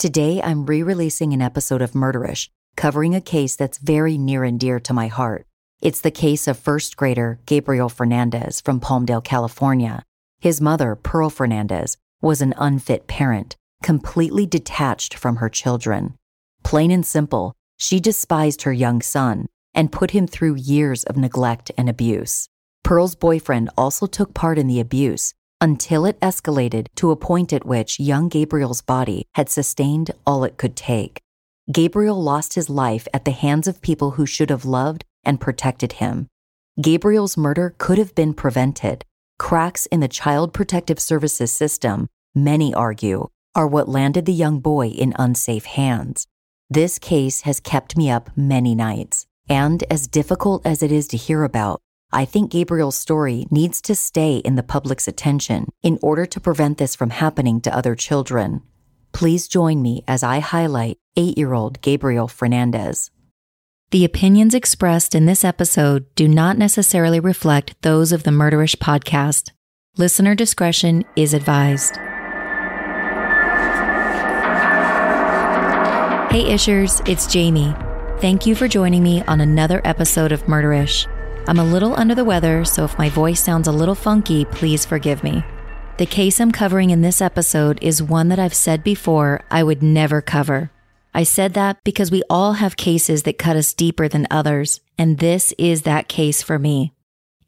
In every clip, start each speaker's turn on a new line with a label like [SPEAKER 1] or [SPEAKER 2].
[SPEAKER 1] Today, I'm re releasing an episode of Murderish, covering a case that's very near and dear to my heart. It's the case of first grader Gabriel Fernandez from Palmdale, California. His mother, Pearl Fernandez, was an unfit parent, completely detached from her children. Plain and simple, she despised her young son and put him through years of neglect and abuse. Pearl's boyfriend also took part in the abuse until it escalated to a point at which young Gabriel's body had sustained all it could take. Gabriel lost his life at the hands of people who should have loved and protected him. Gabriel's murder could have been prevented. Cracks in the Child Protective Services system, many argue, are what landed the young boy in unsafe hands. This case has kept me up many nights, and as difficult as it is to hear about, I think Gabriel's story needs to stay in the public's attention in order to prevent this from happening to other children. Please join me as I highlight eight year old Gabriel Fernandez.
[SPEAKER 2] The opinions expressed in this episode do not necessarily reflect those of the Murderish podcast. Listener discretion is advised. Hey, Ishers, it's Jami. Thank you for joining me on another episode of Murderish. I'm a little under the weather, so if my voice sounds a little funky, please forgive me. The case I'm covering in this episode is one that I've said before I would never cover. I said that because we all have cases that cut us deeper than others, and this is that case for me.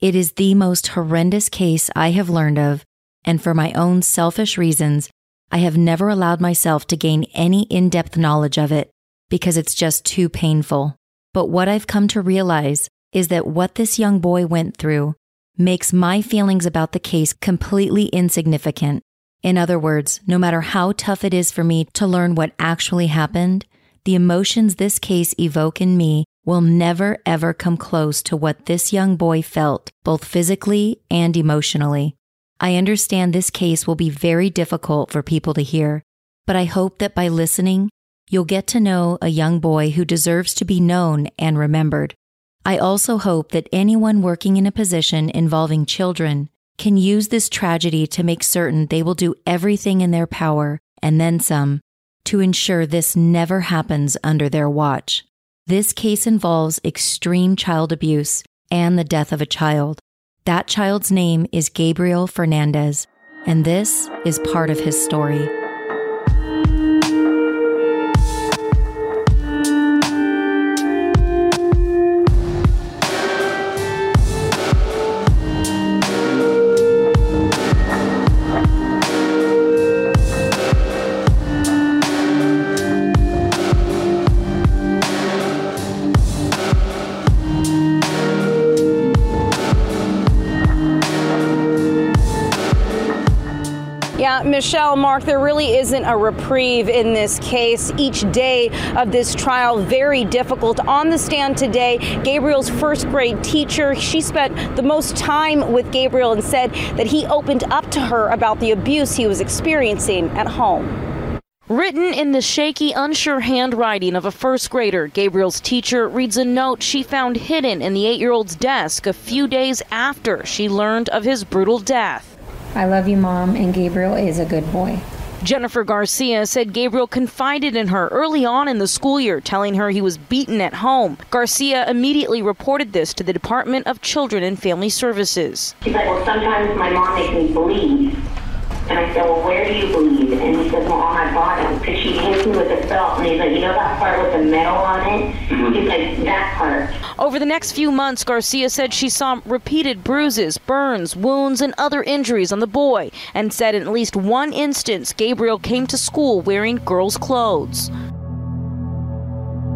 [SPEAKER 2] It is the most horrendous case I have learned of, and for my own selfish reasons, I have never allowed myself to gain any in depth knowledge of it because it's just too painful. But what I've come to realize is that what this young boy went through makes my feelings about the case completely insignificant. In other words, no matter how tough it is for me to learn what actually happened, the emotions this case evoke in me will never ever come close to what this young boy felt, both physically and emotionally. I understand this case will be very difficult for people to hear, but I hope that by listening, you'll get to know a young boy who deserves to be known and remembered. I also hope that anyone working in a position involving children can use this tragedy to make certain they will do everything in their power and then some to ensure this never happens under their watch. This case involves extreme child abuse and the death of a child. That child's name is Gabriel Fernandez, and this is part of his story.
[SPEAKER 3] Uh, Michelle, Mark, there really isn't a reprieve in this case. Each day of this trial, very difficult. On the stand today, Gabriel's first grade teacher, she spent the most time with Gabriel and said that he opened up to her about the abuse he was experiencing at home.
[SPEAKER 4] Written in the shaky, unsure handwriting of a first grader, Gabriel's teacher reads a note she found hidden in the eight year old's desk a few days after she learned of his brutal death.
[SPEAKER 5] I love you, Mom, and Gabriel is a good boy.
[SPEAKER 4] Jennifer Garcia said Gabriel confided in her early on in the school year, telling her he was beaten at home. Garcia immediately reported this to the Department of Children and Family Services.
[SPEAKER 6] She's like, well, sometimes my mom makes me bleed. And I said, well, where do you bleed? And he said, well, on my bottom. Because she hits me with a belt. And he's like, you know that part with the metal on it? Mm-hmm. He's like, that part.
[SPEAKER 4] Over the next few months, Garcia said she saw repeated bruises, burns, wounds, and other injuries on the boy, and said in at least one instance, Gabriel came to school wearing girls' clothes.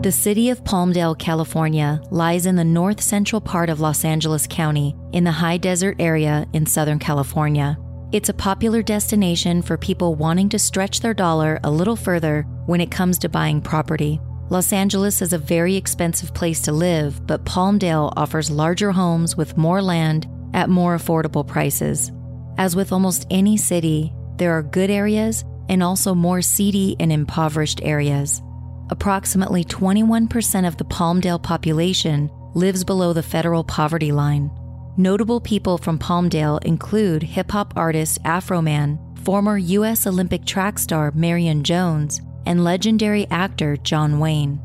[SPEAKER 2] The city of Palmdale, California, lies in the north central part of Los Angeles County in the high desert area in Southern California. It's a popular destination for people wanting to stretch their dollar a little further when it comes to buying property. Los Angeles is a very expensive place to live, but Palmdale offers larger homes with more land at more affordable prices. As with almost any city, there are good areas and also more seedy and impoverished areas. Approximately 21% of the Palmdale population lives below the federal poverty line. Notable people from Palmdale include hip hop artist Afroman, former U.S. Olympic track star Marion Jones, and legendary actor John Wayne.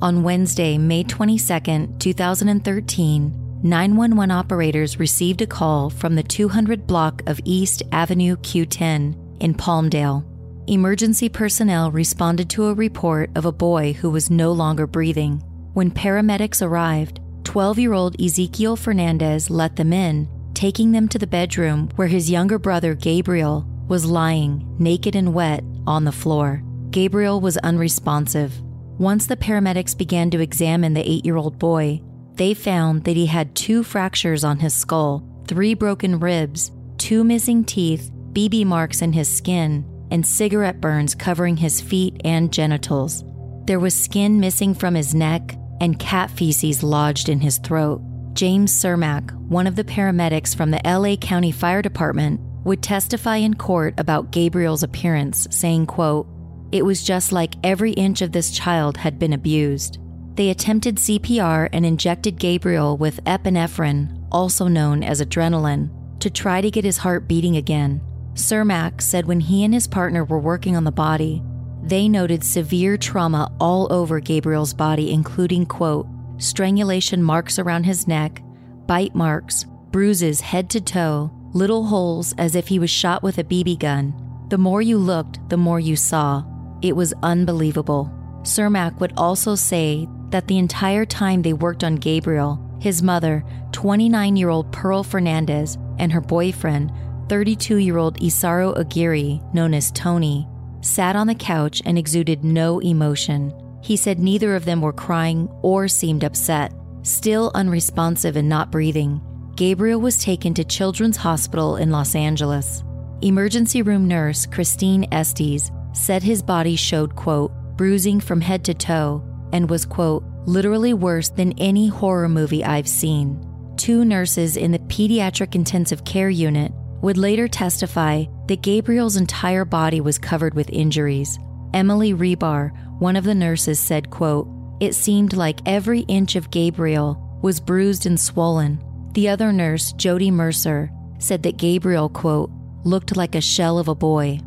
[SPEAKER 2] On Wednesday, May 22, 2013, 911 operators received a call from the 200 block of East Avenue Q10 in Palmdale. Emergency personnel responded to a report of a boy who was no longer breathing. When paramedics arrived, 12 year old Ezekiel Fernandez let them in, taking them to the bedroom where his younger brother Gabriel was lying, naked and wet, on the floor. Gabriel was unresponsive. Once the paramedics began to examine the eight year old boy, they found that he had two fractures on his skull, three broken ribs, two missing teeth, BB marks in his skin, and cigarette burns covering his feet and genitals. There was skin missing from his neck, and cat feces lodged in his throat. James Cermak, one of the paramedics from the LA County Fire Department, would testify in court about Gabriel's appearance, saying, quote, It was just like every inch of this child had been abused. They attempted CPR and injected Gabriel with epinephrine, also known as adrenaline, to try to get his heart beating again. Cermak said when he and his partner were working on the body, they noted severe trauma all over Gabriel's body, including, quote, strangulation marks around his neck, bite marks, bruises head to toe, little holes as if he was shot with a BB gun. The more you looked, the more you saw. It was unbelievable. Cermak would also say that the entire time they worked on Gabriel, his mother, 29 year old Pearl Fernandez, and her boyfriend, 32 year old Isauro Aguirre, known as Tony, sat on the couch and exuded no emotion. He said neither of them were crying or seemed upset. Still unresponsive and not breathing, Gabriel was taken to Children's Hospital in Los Angeles. Emergency room nurse Christine Estes said his body showed, quote, bruising from head to toe and was, quote, literally worse than any horror movie I've seen. Two nurses in the pediatric intensive care unit would later testify that Gabriel's entire body was covered with injuries. Emily Rebar, one of the nurses, said, quote, It seemed like every inch of Gabriel was bruised and swollen. The other nurse, Jody Mercer, said that Gabriel, quote, looked like a shell of a boy.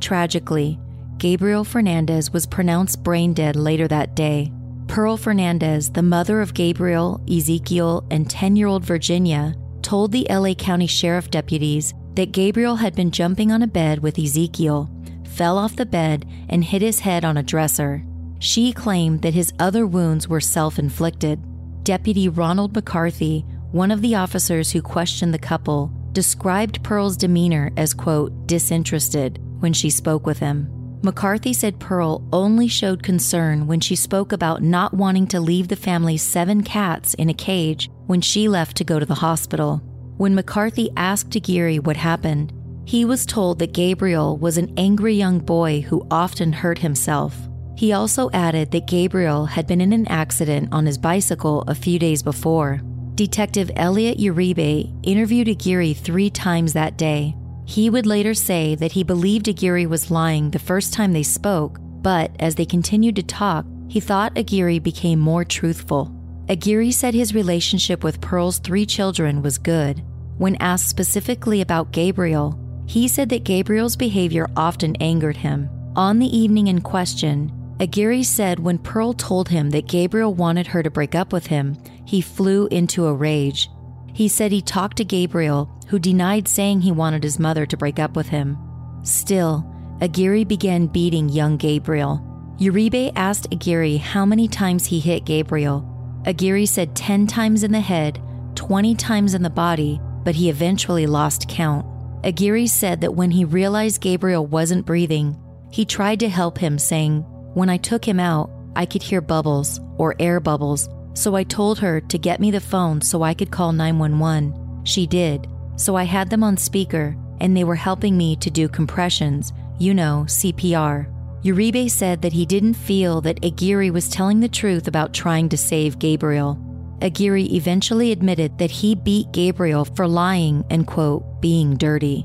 [SPEAKER 2] Tragically, Gabriel Fernandez was pronounced brain dead later that day. Pearl Fernandez, the mother of Gabriel, Ezekiel, and 10 year old Virginia, told the LA County Sheriff deputies that Gabriel had been jumping on a bed with Ezekiel, fell off the bed, and hit his head on a dresser. She claimed that his other wounds were self inflicted. Deputy Ronald McCarthy, one of the officers who questioned the couple, described Pearl's demeanor as, quote, disinterested when she spoke with him. McCarthy said Pearl only showed concern when she spoke about not wanting to leave the family's seven cats in a cage when she left to go to the hospital. When McCarthy asked Aguirre what happened, He was told that Gabriel was an angry young boy who often hurt himself. He also added that Gabriel had been in an accident on his bicycle a few days before. Detective Elliot Uribe interviewed Aguirre three times that day. He would later say that he believed Aguirre was lying the first time they spoke, but as they continued to talk, he thought Aguirre became more truthful. Aguirre said his relationship with Pearl's three children was good. When asked specifically about Gabriel, he said that Gabriel's behavior often angered him. On the evening in question, Aguirre said when Pearl told him that Gabriel wanted her to break up with him, he flew into a rage. He said he talked to Gabriel, who denied saying he wanted his mother to break up with him. Still, Aguirre began beating young Gabriel. Uribe asked Aguirre how many times he hit Gabriel. Aguirre said 10 times in the head, 20 times in the body, but he eventually lost count. Aguirre said that when he realized Gabriel wasn't breathing, he tried to help him, saying, when I took him out, I could hear bubbles or air bubbles, so I told her to get me the phone so I could call 911. She did, so I had them on speaker and they were helping me to do compressions, you know, CPR. Uribe said that he didn't feel that Aguirre was telling the truth about trying to save Gabriel. Aguirre eventually admitted that he beat Gabriel for lying and, quote, being dirty.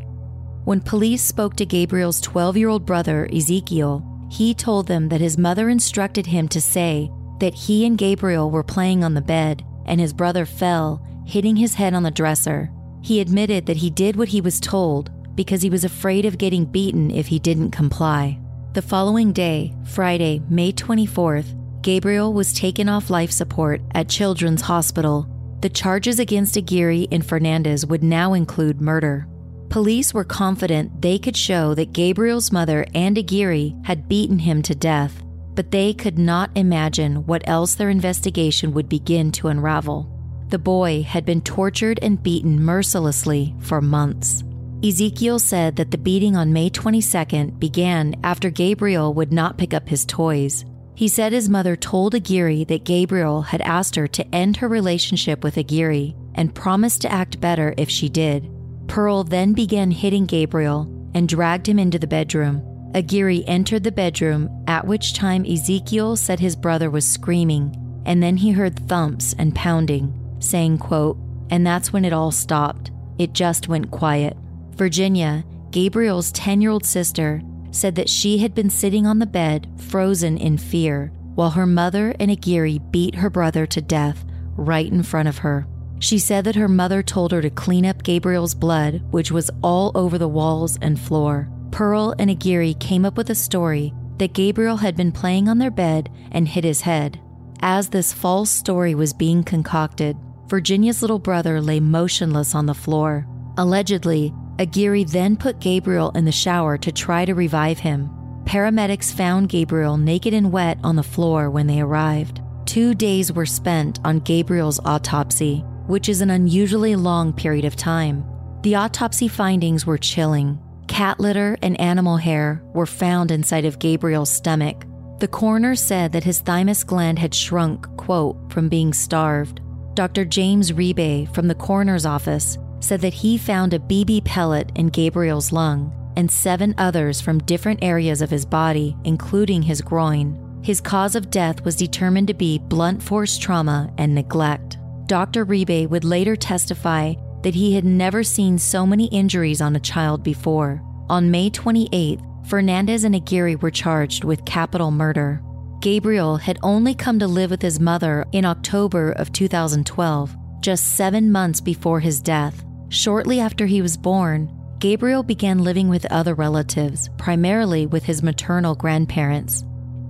[SPEAKER 2] When police spoke to Gabriel's 12 year old brother, Ezekiel, he told them that his mother instructed him to say that he and Gabriel were playing on the bed and his brother fell, hitting his head on the dresser. He admitted that he did what he was told because he was afraid of getting beaten if he didn't comply. The following day, Friday, May 24th, Gabriel was taken off life support at Children's Hospital. The charges against Aguirre and Fernandez would now include murder. Police were confident they could show that Gabriel's mother and Aguirre had beaten him to death, but they could not imagine what else their investigation would begin to unravel. The boy had been tortured and beaten mercilessly for months. Ezekiel said that the beating on May 22nd began after Gabriel would not pick up his toys. He said his mother told Aguirre that Gabriel had asked her to end her relationship with Aguirre and promised to act better if she did. Pearl then began hitting Gabriel and dragged him into the bedroom. Aguirre entered the bedroom, at which time Ezekiel said his brother was screaming, and then he heard thumps and pounding, saying, quote, and that's when it all stopped. It just went quiet. Virginia, Gabriel's 10 year old sister, said that she had been sitting on the bed, frozen in fear, while her mother and Aguirre beat her brother to death right in front of her. She said that her mother told her to clean up Gabriel's blood, which was all over the walls and floor. Pearl and Aguirre came up with a story that Gabriel had been playing on their bed and hit his head. As this false story was being concocted, Virginia's little brother lay motionless on the floor. Allegedly, Aguirre then put Gabriel in the shower to try to revive him. Paramedics found Gabriel naked and wet on the floor when they arrived. Two days were spent on Gabriel's autopsy, which is an unusually long period of time. The autopsy findings were chilling. Cat litter and animal hair were found inside of Gabriel's stomach. The coroner said that his thymus gland had shrunk, quote, from being starved. Dr. James Ribe from the coroner's office said that he found a BB pellet in Gabriel's lung and seven others from different areas of his body, including his groin. His cause of death was determined to be blunt force trauma and neglect. Dr. Ribe would later testify that he had never seen so many injuries on a child before. On May 28th, Fernandez and Aguirre were charged with capital murder. Gabriel had only come to live with his mother in October of 2012, just seven months before his death. Shortly after he was born, Gabriel began living with other relatives, primarily with his maternal grandparents.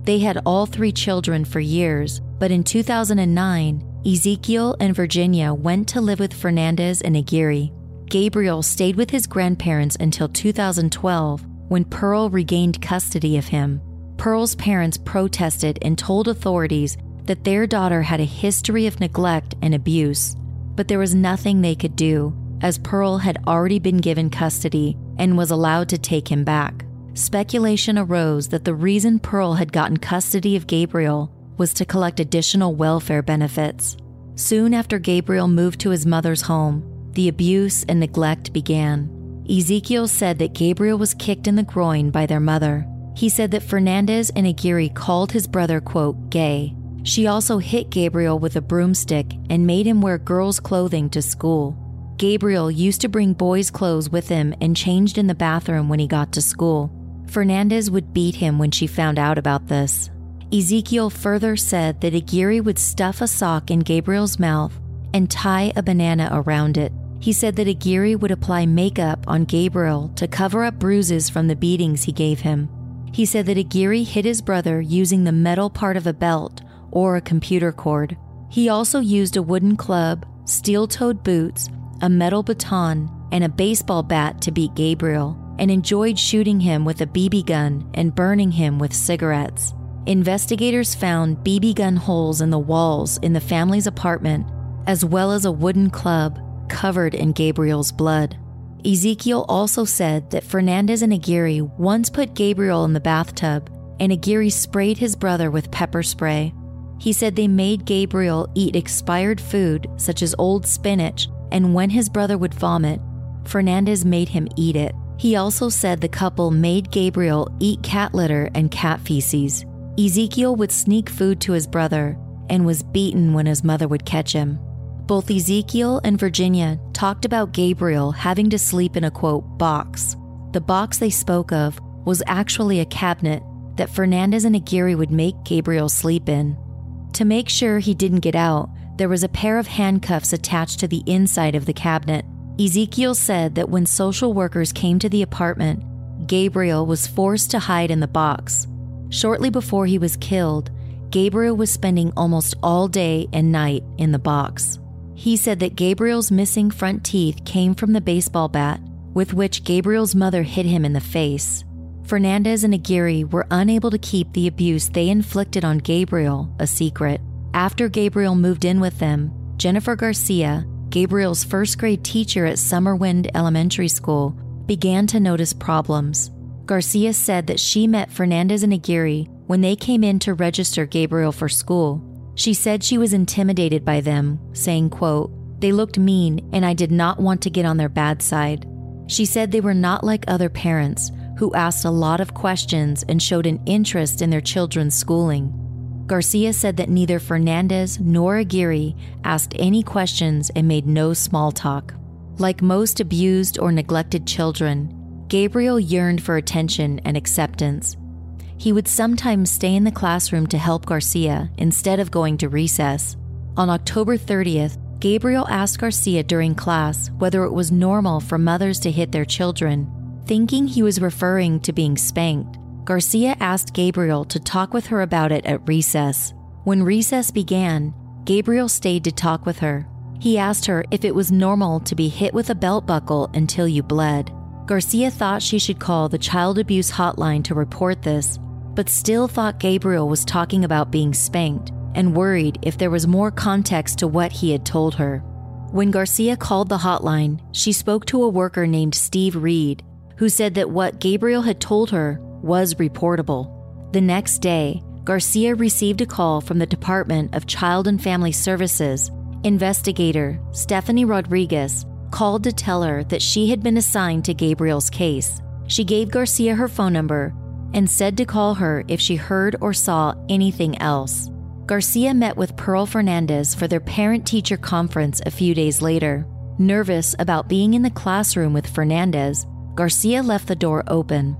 [SPEAKER 2] They had all three children for years, but in 2009, Ezekiel and Virginia went to live with Fernandez and Aguirre. Gabriel stayed with his grandparents until 2012 when Pearl regained custody of him. Pearl's parents protested and told authorities that their daughter had a history of neglect and abuse, but there was nothing they could do as Pearl had already been given custody and was allowed to take him back. Speculation arose that the reason Pearl had gotten custody of Gabriel was to collect additional welfare benefits. Soon after Gabriel moved to his mother's home, the abuse and neglect began. Ezekiel said that Gabriel was kicked in the groin by their mother. He said that Fernandez and Aguirre called his brother, quote, gay. She also hit Gabriel with a broomstick and made him wear girls' clothing to school. Gabriel used to bring boys' clothes with him and changed in the bathroom when he got to school. Fernandez would beat him when she found out about this. Ezekiel further said that Aguirre would stuff a sock in Gabriel's mouth and tie a banana around it. He said that Aguirre would apply makeup on Gabriel to cover up bruises from the beatings he gave him. He said that Aguirre hit his brother using the metal part of a belt or a computer cord. He also used a wooden club, steel toed boots, a metal baton, and a baseball bat to beat Gabriel, and enjoyed shooting him with a BB gun and burning him with cigarettes. Investigators found BB gun holes in the walls in the family's apartment, as well as a wooden club covered in Gabriel's blood. Ezekiel also said that Fernandez and Aguirre once put Gabriel in the bathtub, and Aguirre sprayed his brother with pepper spray. He said they made Gabriel eat expired food, such as old spinach, and when his brother would vomit, Fernandez made him eat it. He also said the couple made Gabriel eat cat litter and cat feces. Ezekiel would sneak food to his brother and was beaten when his mother would catch him. Both Ezekiel and Virginia talked about Gabriel having to sleep in a quote box. The box they spoke of was actually a cabinet that Fernandez and Aguirre would make Gabriel sleep in. To make sure he didn't get out, there was a pair of handcuffs attached to the inside of the cabinet. Ezekiel said that when social workers came to the apartment, Gabriel was forced to hide in the box. Shortly before he was killed, Gabriel was spending almost all day and night in the box. He said that Gabriel's missing front teeth came from the baseball bat with which Gabriel's mother hit him in the face. Fernandez and Aguirre were unable to keep the abuse they inflicted on Gabriel a secret. After Gabriel moved in with them, Jennifer Garcia, Gabriel's first grade teacher at Summerwind Elementary School, began to notice problems. Garcia said that she met Fernandez and Aguirre when they came in to register Gabriel for school. She said she was intimidated by them, saying, quote, They looked mean and I did not want to get on their bad side. She said they were not like other parents who asked a lot of questions and showed an interest in their children's schooling. Garcia said that neither Fernandez nor Aguirre asked any questions and made no small talk. Like most abused or neglected children, Gabriel yearned for attention and acceptance. He would sometimes stay in the classroom to help Garcia instead of going to recess. On October 30th, Gabriel asked Garcia during class whether it was normal for mothers to hit their children, thinking he was referring to being spanked. Garcia asked Gabriel to talk with her about it at recess. When recess began, Gabriel stayed to talk with her. He asked her if it was normal to be hit with a belt buckle until you bled. Garcia thought she should call the child abuse hotline to report this, but still thought Gabriel was talking about being spanked and worried if there was more context to what he had told her. When Garcia called the hotline, she spoke to a worker named Steve Reed, who said that what Gabriel had told her was reportable. The next day, Garcia received a call from the Department of Child and Family Services. Investigator Stephanie Rodriguez called to tell her that she had been assigned to Gabriel's case. She gave Garcia her phone number and said to call her if she heard or saw anything else. Garcia met with Pearl Fernandez for their parent teacher conference a few days later. Nervous about being in the classroom with Fernandez, Garcia left the door open.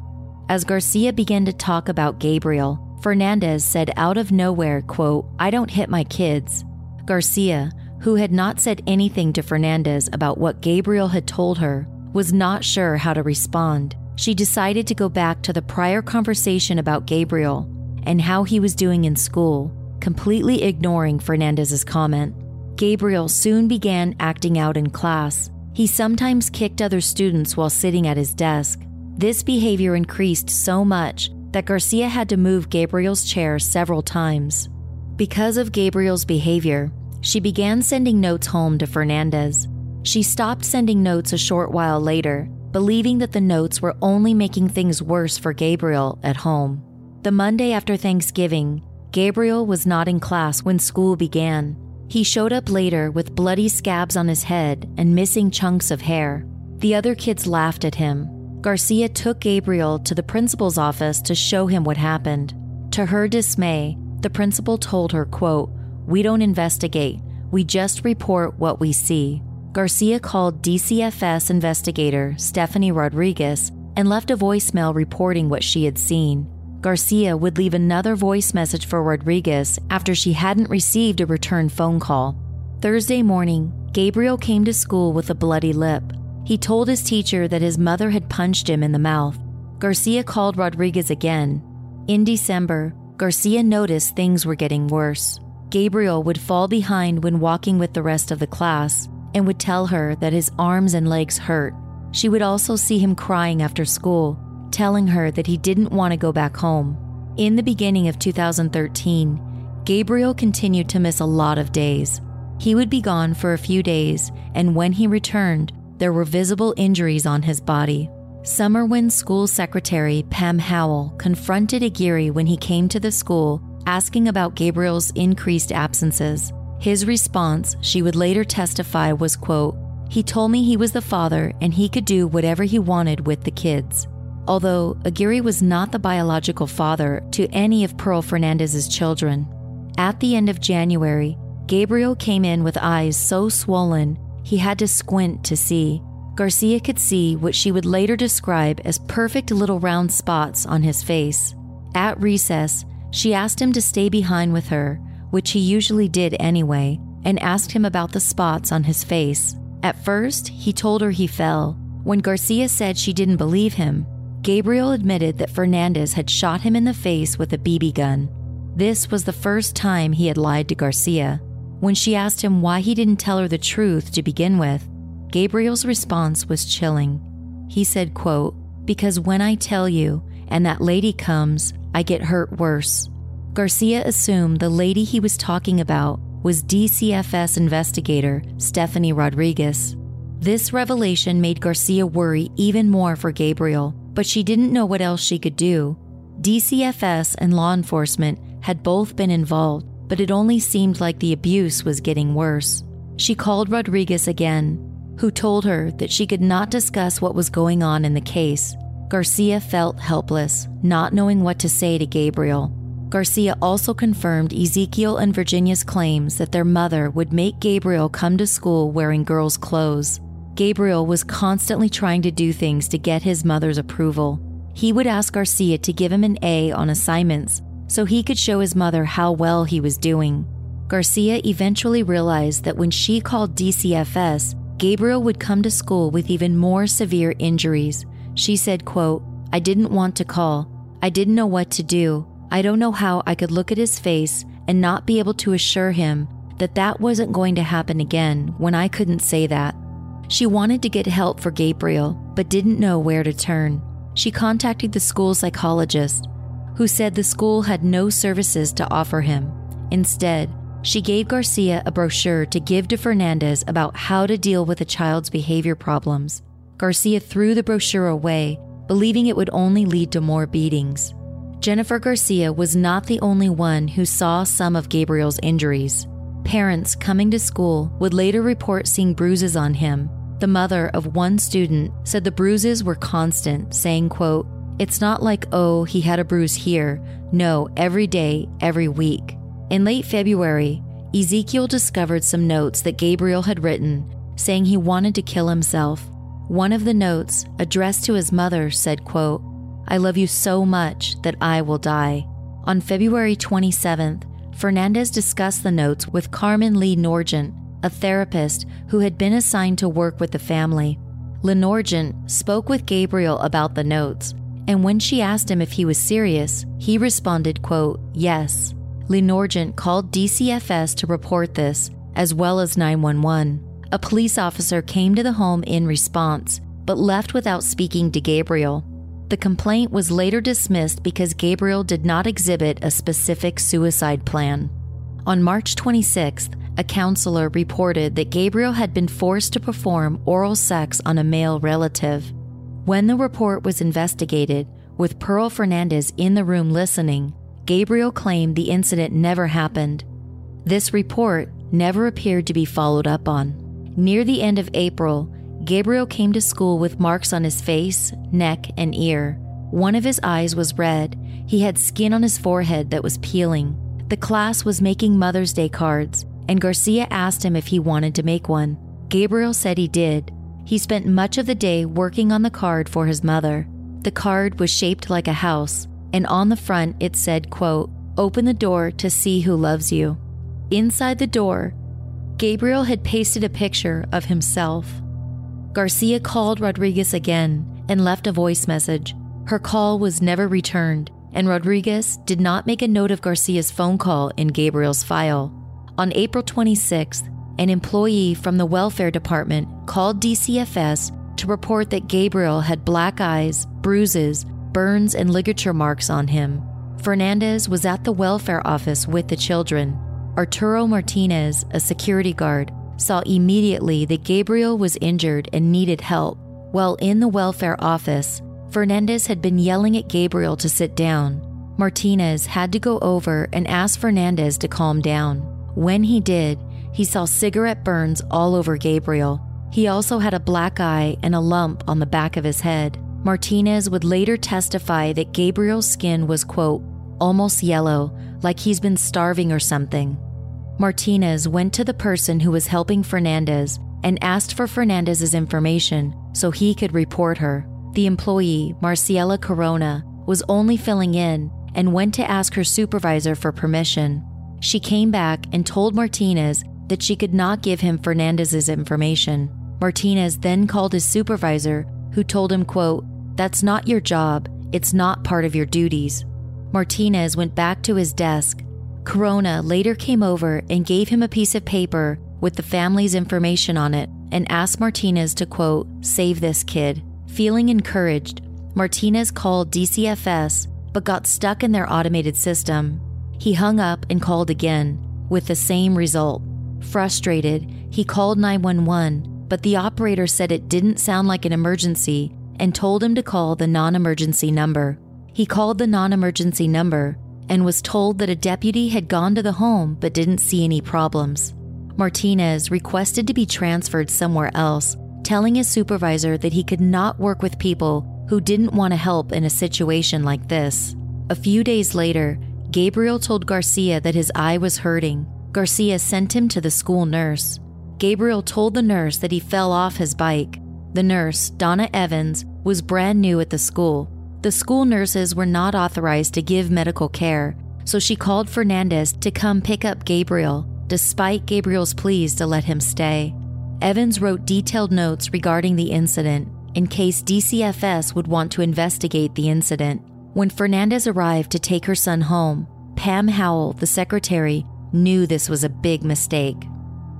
[SPEAKER 2] As Garcia began to talk about Gabriel, Fernandez said out of nowhere, quote, I don't hit my kids. Garcia, who had not said anything to Fernandez about what Gabriel had told her, was not sure how to respond. She decided to go back to the prior conversation about Gabriel and how he was doing in school, completely ignoring Fernandez's comment. Gabriel soon began acting out in class. He sometimes kicked other students while sitting at his desk. This behavior increased so much that Garcia had to move Gabriel's chair several times. Because of Gabriel's behavior, she began sending notes home to Fernandez. She stopped sending notes a short while later, believing that the notes were only making things worse for Gabriel at home. The Monday after Thanksgiving, Gabriel was not in class when school began. He showed up later with bloody scabs on his head and missing chunks of hair. The other kids laughed at him. Garcia took Gabriel to the principal's office to show him what happened. To her dismay, the principal told her, quote, "We don't investigate. We just report what we see." Garcia called DCFS investigator Stephanie Rodriguez and left a voicemail reporting what she had seen. Garcia would leave another voice message for Rodriguez after she hadn't received a return phone call. Thursday morning, Gabriel came to school with a bloody lip. He told his teacher that his mother had punched him in the mouth. Garcia called Rodriguez again. In December, Garcia noticed things were getting worse. Gabriel would fall behind when walking with the rest of the class and would tell her that his arms and legs hurt. She would also see him crying after school telling her that he didn't want to go back home. In the beginning of 2013, Gabriel continued to miss a lot of days. He would be gone for a few days, and when he returned, there were visible injuries on his body. Summerwind School Secretary Pam Howell confronted Aguirre when he came to the school asking about Gabriel's increased absences. His response, she would later testify, was quote, He told me he was the father and he could do whatever he wanted with the kids. Although Aguirre was not the biological father to any of Pearl Fernandez's children, at the end of January, Gabriel came in with eyes so swollen he had to squint to see. Garcia could see what she would later describe as perfect little round spots on his face. At recess, she asked him to stay behind with her, which he usually did anyway, and asked him about the spots on his face. At first, he told her he fell. When Garcia said she didn't believe him, Gabriel admitted that Fernandez had shot him in the face with a BB gun. This was the first time he had lied to Garcia. When she asked him why he didn't tell her the truth to begin with, Gabriel's response was chilling. He said, quote, "Because when I tell you and that lady comes, I get hurt worse." Garcia assumed the lady he was talking about was DCFS investigator Stephanie Rodriguez. This revelation made Garcia worry even more for Gabriel but she didn't know what else she could do. DCFS and law enforcement had both been involved, but it only seemed like the abuse was getting worse. She called Rodriguez again, who told her that she could not discuss what was going on in the case. Garcia felt helpless, not knowing what to say to Gabriel. Garcia also confirmed Ezekiel and Virginia's claims that their mother would make Gabriel come to school wearing girls' clothes. Gabriel was constantly trying to do things to get his mother's approval. He would ask Garcia to give him an A on assignments so he could show his mother how well he was doing. Garcia eventually realized that when she called DCFS, Gabriel would come to school with even more severe injuries. She said, quote, I didn't want to call. I didn't know what to do. I don't know how I could look at his face and not be able to assure him that that wasn't going to happen again when I couldn't say that. She wanted to get help for Gabriel, but didn't know where to turn. She contacted the school psychologist, who said the school had no services to offer him. Instead, she gave Garcia a brochure to give to Fernandez about how to deal with a child's behavior problems. Garcia threw the brochure away, believing it would only lead to more beatings. Jennifer Garcia was not the only one who saw some of Gabriel's injuries. Parents coming to school would later report seeing bruises on him the mother of one student said the bruises were constant, saying, quote, It's not like, oh, he had a bruise here. No, every day, every week. In late February, Ezekiel discovered some notes that Gabriel had written, saying he wanted to kill himself. One of the notes, addressed to his mother, said, quote, I love you so much that I will die. On February 27th, Fernandez discussed the notes with Carmen Lee Norgent, a therapist who had been assigned to work with the family. Lenorgent spoke with Gabriel about the notes, and when she asked him if he was serious, he responded, quote, yes. Lenorgent called DCFS to report this, as well as 911. A police officer came to the home in response, but left without speaking to Gabriel. The complaint was later dismissed because Gabriel did not exhibit a specific suicide plan. On March 26th, a counselor reported that Gabriel had been forced to perform oral sex on a male relative. When the report was investigated, with Pearl Fernandez in the room listening, Gabriel claimed the incident never happened. This report never appeared to be followed up on. Near the end of April, Gabriel came to school with marks on his face, neck, and ear. One of his eyes was red. He had skin on his forehead that was peeling. The class was making Mother's Day cards, and Garcia asked him if he wanted to make one. Gabriel said he did. He spent much of the day working on the card for his mother. The card was shaped like a house, and on the front it said, quote, Open the door to see who loves you. Inside the door, Gabriel had pasted a picture of himself. Garcia called Rodriguez again and left a voice message. Her call was never returned, and Rodriguez did not make a note of Garcia's phone call in Gabriel's file. On April 26th, an employee from the welfare department called DCFS to report that Gabriel had black eyes, bruises, burns, and ligature marks on him. Fernandez was at the welfare office with the children. Arturo Martinez, a security guard, saw immediately that Gabriel was injured and needed help. While in the welfare office, Fernandez had been yelling at Gabriel to sit down. Martinez had to go over and ask Fernandez to calm down. When he did, he saw cigarette burns all over Gabriel. He also had a black eye and a lump on the back of his head. Martinez would later testify that Gabriel's skin was, quote, almost yellow, like he's been starving or something. Martinez went to the person who was helping Fernandez and asked for Fernandez's information so he could report her. The employee, Marciela Corona, was only filling in and went to ask her supervisor for permission. She came back and told Martinez that she could not give him Fernandez's information. Martinez then called his supervisor, who told him, quote, That's not your job. It's not part of your duties. Martinez went back to his desk. Corona later came over and gave him a piece of paper with the family's information on it and asked Martinez to, quote, save this kid. Feeling encouraged, Martinez called DCFS but got stuck in their automated system. He hung up and called again, with the same result. Frustrated, he called 911, but the operator said it didn't sound like an emergency and told him to call the non emergency number. He called the non emergency number and was told that a deputy had gone to the home but didn't see any problems. Martinez requested to be transferred somewhere else, telling his supervisor that he could not work with people who didn't want to help in a situation like this. A few days later, Gabriel told Garcia that his eye was hurting. Garcia sent him to the school nurse. Gabriel told the nurse that he fell off his bike. The nurse, Donna Evans, was brand new at the school the school nurses were not authorized to give medical care, so she called Fernandez to come pick up Gabriel, despite Gabriel's pleas to let him stay. Evans wrote detailed notes regarding the incident in case DCFS would want to investigate the incident. When Fernandez arrived to take her son home, Pam Howell, the secretary, knew this was a big mistake.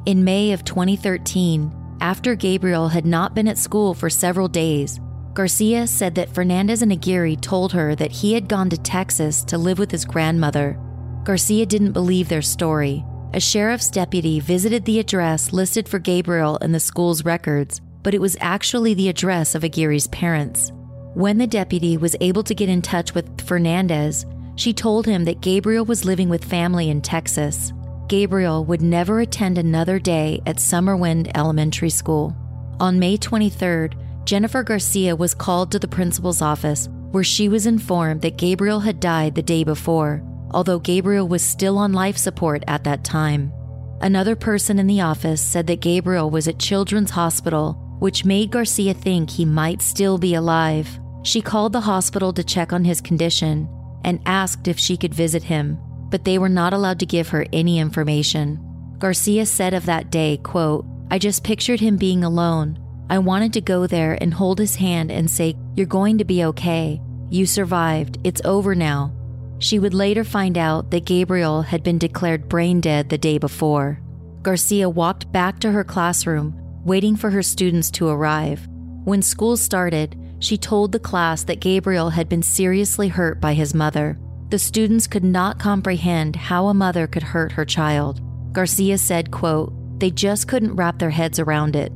[SPEAKER 2] In May of 2013, after Gabriel had not been at school for several days, Garcia said that Fernandez and Aguirre told her that he had gone to Texas to live with his grandmother. Garcia didn't believe their story. A sheriff's deputy visited the address listed for Gabriel in the school's records, but it was actually the address of Aguirre's parents. When the deputy was able to get in touch with Fernandez, she told him that Gabriel was living with family in Texas. Gabriel would never attend another day at Summerwind Elementary School. On May 23rd, Jennifer Garcia was called to the principal's office where she was informed that Gabriel had died the day before, although Gabriel was still on life support at that time. Another person in the office said that Gabriel was at Children's Hospital, which made Garcia think he might still be alive. She called the hospital to check on his condition and asked if she could visit him, but they were not allowed to give her any information. Garcia said of that day, quote, I just pictured him being alone, I wanted to go there and hold his hand and say, You're going to be okay. You survived. It's over now. She would later find out that Gabriel had been declared brain dead the day before. Garcia walked back to her classroom, waiting for her students to arrive. When school started, she told the class that Gabriel had been seriously hurt by his mother. The students could not comprehend how a mother could hurt her child. Garcia said, quote, they just couldn't wrap their heads around it.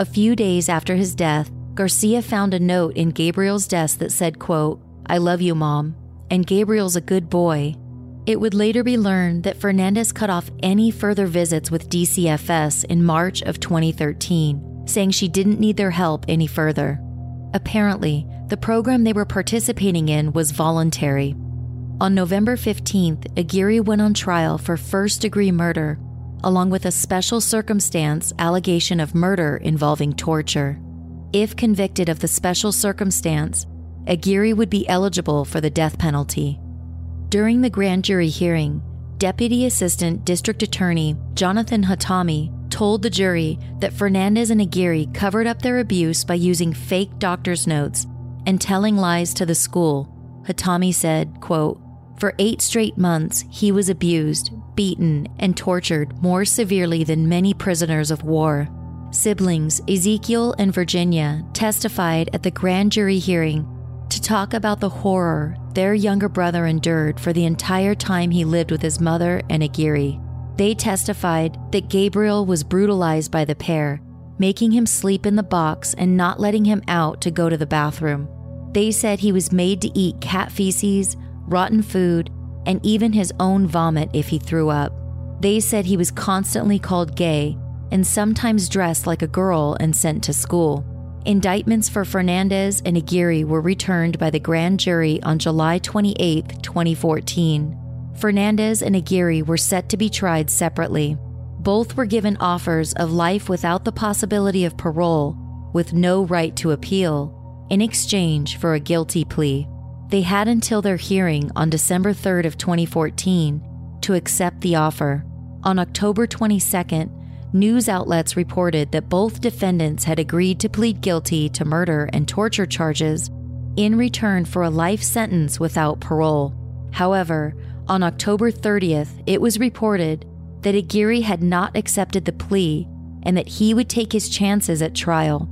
[SPEAKER 2] A few days after his death, Garcia found a note in Gabriel's desk that said, quote, I love you, Mom, and Gabriel's a good boy. It would later be learned that Fernandez cut off any further visits with DCFS in March of 2013, saying she didn't need their help any further. Apparently, the program they were participating in was voluntary. On November 15th, Aguirre went on trial for first degree murder, along with a special circumstance allegation of murder involving torture. If convicted of the special circumstance, Aguirre would be eligible for the death penalty. During the grand jury hearing, Deputy Assistant District Attorney Jonathan Hatami told the jury that Fernandez and Aguirre covered up their abuse by using fake doctor's notes and telling lies to the school. Hatami said, quote, For eight straight months, he was abused, beaten, and tortured more severely than many prisoners of war. Siblings Ezekiel and Virginia testified at the grand jury hearing to talk about the horror their younger brother endured for the entire time he lived with his mother and Aguirre. They testified that Gabriel was brutalized by the pair, making him sleep in the box and not letting him out to go to the bathroom. They said he was made to eat cat feces, rotten food, and even his own vomit if he threw up. They said he was constantly called gay and sometimes dressed like a girl and sent to school. Indictments for Fernandez and Aguirre were returned by the grand jury on July 28, 2014. Fernandez and Aguirre were set to be tried separately. Both were given offers of life without the possibility of parole, with no right to appeal, in exchange for a guilty plea. They had until their hearing on December 3rd of 2014 to accept the offer. On October 22nd, news outlets reported that both defendants had agreed to plead guilty to murder and torture charges in return for a life sentence without parole. However, on October 30th, it was reported that Aguirre had not accepted the plea and that he would take his chances at trial.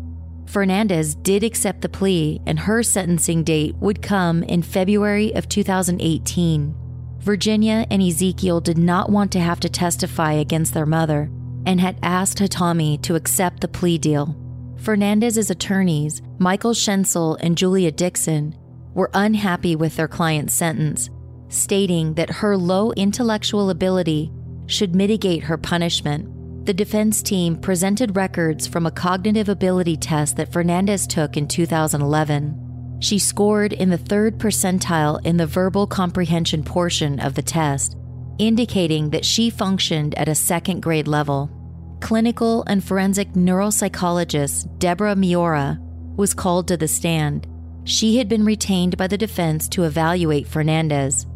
[SPEAKER 2] Fernandez did accept the plea, and her sentencing date would come in February of 2018. Virginia and Ezekiel did not want to have to testify against their mother and had asked Hatami to accept the plea deal. Fernandez's attorneys, Michael Schensel and Julia Dixon, were unhappy with their client's sentence, stating that her low intellectual ability should mitigate her punishment the defense team presented records from a cognitive ability test that Fernandez took in 2011. She scored in the third percentile in the verbal comprehension portion of the test, indicating that she functioned at a second grade level. Clinical and forensic neuropsychologist Deborah Miura was called to the stand. She had been retained by the defense to evaluate Fernandez.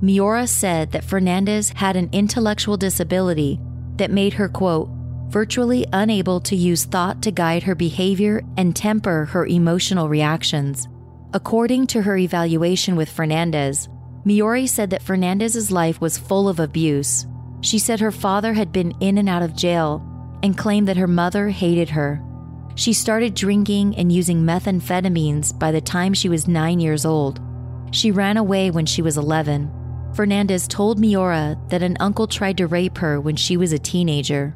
[SPEAKER 2] Miura said that Fernandez had an intellectual disability that made her, quote, virtually unable to use thought to guide her behavior and temper her emotional reactions. According to her evaluation with Fernandez, Miura said that Fernandez's life was full of abuse. She said her father had been in and out of jail and claimed that her mother hated her. She started drinking and using methamphetamines by the time she was nine years old. She ran away when she was 11 Fernandez told Miura that an uncle tried to rape her when she was a teenager.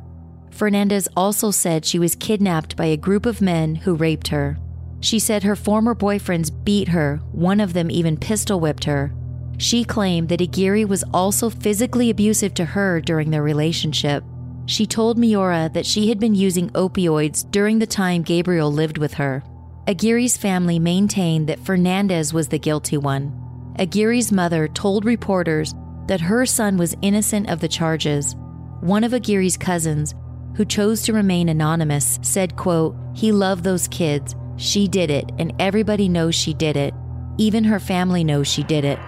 [SPEAKER 2] Fernandez also said she was kidnapped by a group of men who raped her. She said her former boyfriends beat her, one of them even pistol whipped her. She claimed that Aguirre was also physically abusive to her during their relationship. She told Miura that she had been using opioids during the time Gabriel lived with her. Aguirre's family maintained that Fernandez was the guilty one. Aguirre's mother told reporters that her son was innocent of the charges. One of Aguirre's cousins, who chose to remain anonymous, said, quote, "He loved those kids. She did it, and everybody knows she did it. Even her family knows she did it."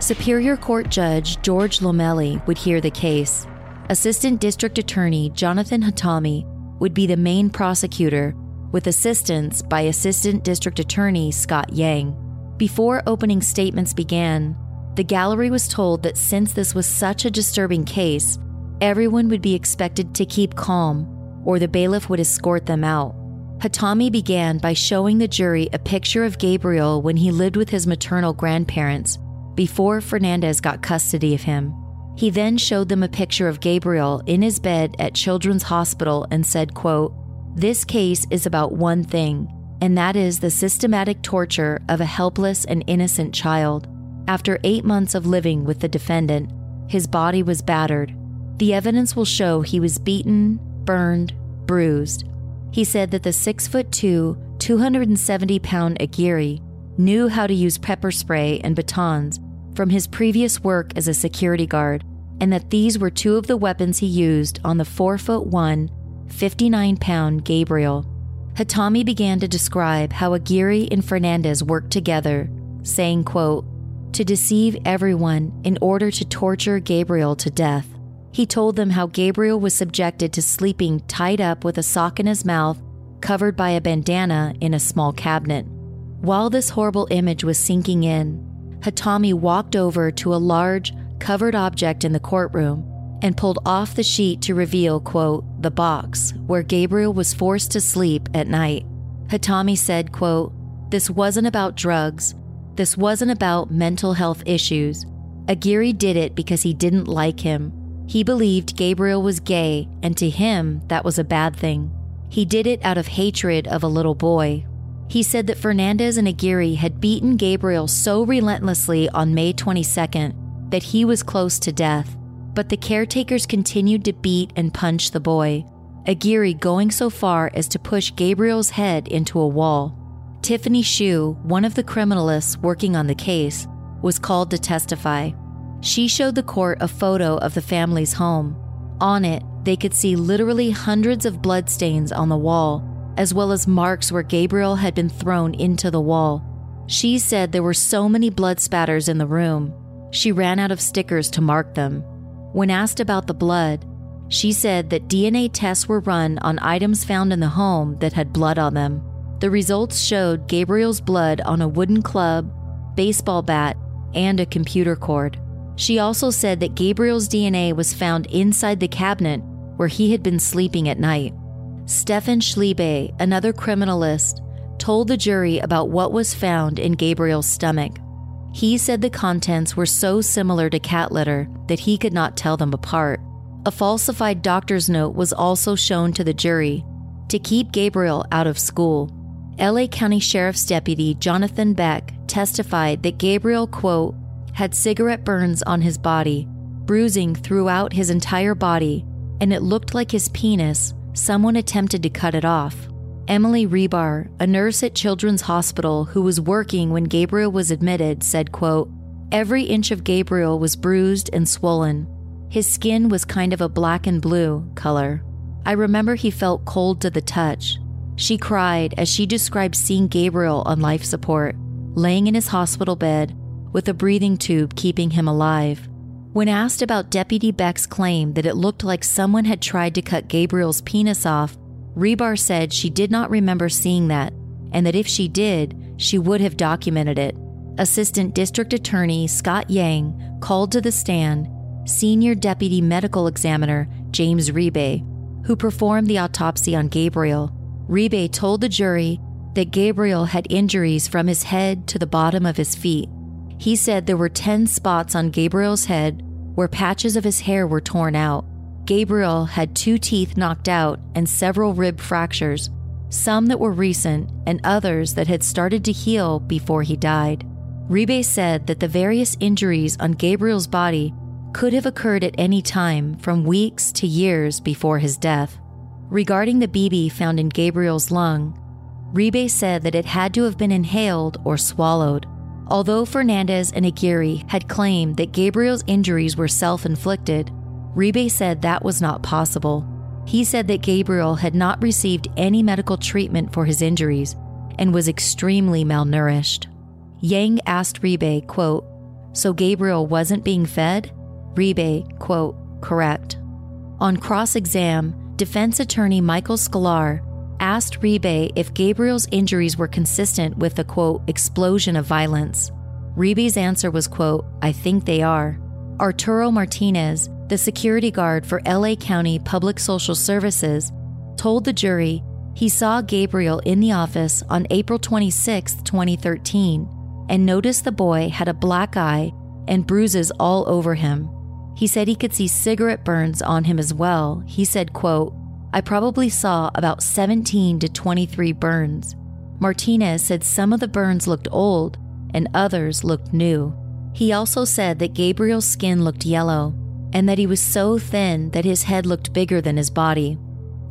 [SPEAKER 2] Superior Court Judge George Lomeli would hear the case. Assistant District Attorney Jonathan Hatami would be the main prosecutor, with assistance by Assistant District Attorney Scott Yang. Before opening statements began, the gallery was told that since this was such a disturbing case, everyone would be expected to keep calm, or the bailiff would escort them out. Hatami began by showing the jury a picture of Gabriel when he lived with his maternal grandparents before Fernandez got custody of him. He then showed them a picture of Gabriel in his bed at Children's Hospital and said, quote, This case is about one thing, and that is the systematic torture of a helpless and innocent child. After eight months of living with the defendant, his body was battered. The evidence will show he was beaten, burned, bruised. He said that the 6 foot 2, 270 pound Aguirre knew how to use pepper spray and batons from his previous work as a security guard, and that these were two of the weapons he used on the 4 foot 1, 59 pound Gabriel. Hatami began to describe how Aguirre and Fernandez worked together, saying, quote, to deceive everyone in order to torture Gabriel to death. He told them how Gabriel was subjected to sleeping tied up with a sock in his mouth, covered by a bandana in a small cabinet. While this horrible image was sinking in, Hatami walked over to a large, covered object in the courtroom and pulled off the sheet to reveal, quote, the box where Gabriel was forced to sleep at night. Hatami said, quote, this wasn't about drugs. This wasn't about mental health issues. Aguirre did it because he didn't like him. He believed Gabriel was gay, and to him, that was a bad thing. He did it out of hatred of a little boy. He said that Fernandez and Aguirre had beaten Gabriel so relentlessly on May 22nd that he was close to death but the caretakers continued to beat and punch the boy, Aguirre going so far as to push Gabriel's head into a wall. Tiffany Shu, one of the criminalists working on the case, was called to testify. She showed the court a photo of the family's home. On it, they could see literally hundreds of bloodstains on the wall, as well as marks where Gabriel had been thrown into the wall. She said there were so many blood spatters in the room, she ran out of stickers to mark them. When asked about the blood, she said that DNA tests were run on items found in the home that had blood on them. The results showed Gabriel's blood on a wooden club, baseball bat, and a computer cord. She also said that Gabriel's DNA was found inside the cabinet where he had been sleeping at night. Stefan Schliebe, another criminalist, told the jury about what was found in Gabriel's stomach. He said the contents were so similar to cat litter that he could not tell them apart. A falsified doctor's note was also shown to the jury to keep Gabriel out of school. LA County Sheriff's Deputy Jonathan Beck testified that Gabriel, quote, had cigarette burns on his body, bruising throughout his entire body, and it looked like his penis, someone attempted to cut it off. Emily Rebar, a nurse at Children's Hospital who was working when Gabriel was admitted, said, quote, Every inch of Gabriel was bruised and swollen. His skin was kind of a black and blue color. I remember he felt cold to the touch. She cried as she described seeing Gabriel on life support, laying in his hospital bed with a breathing tube keeping him alive. When asked about Deputy Beck's claim that it looked like someone had tried to cut Gabriel's penis off, Rebar said she did not remember seeing that, and that if she did, she would have documented it. Assistant District Attorney Scott Yang called to the stand Senior Deputy Medical Examiner James Ribe, who performed the autopsy on Gabriel. Ribe told the jury that Gabriel had injuries from his head to the bottom of his feet. He said there were 10 spots on Gabriel's head where patches of his hair were torn out. Gabriel had two teeth knocked out and several rib fractures, some that were recent and others that had started to heal before he died. Ribe said that the various injuries on Gabriel's body could have occurred at any time from weeks to years before his death. Regarding the BB found in Gabriel's lung, Ribe said that it had to have been inhaled or swallowed. Although Fernandez and Aguirre had claimed that Gabriel's injuries were self inflicted, Ribe said that was not possible. He said that Gabriel had not received any medical treatment for his injuries and was extremely malnourished. Yang asked Ribe, quote, So Gabriel wasn't being fed? Ribe, quote, correct. On cross exam, defense attorney Michael Sklar asked Ribe if Gabriel's injuries were consistent with the quote, explosion of violence. Ribe's answer was, quote, I think they are. Arturo Martinez, the security guard for LA County Public Social Services, told the jury he saw Gabriel in the office on April 26, 2013, and noticed the boy had a black eye and bruises all over him. He said he could see cigarette burns on him as well. He said, quote, I probably saw about 17 to 23 burns. Martinez said some of the burns looked old and others looked new. He also said that Gabriel's skin looked yellow and that he was so thin that his head looked bigger than his body.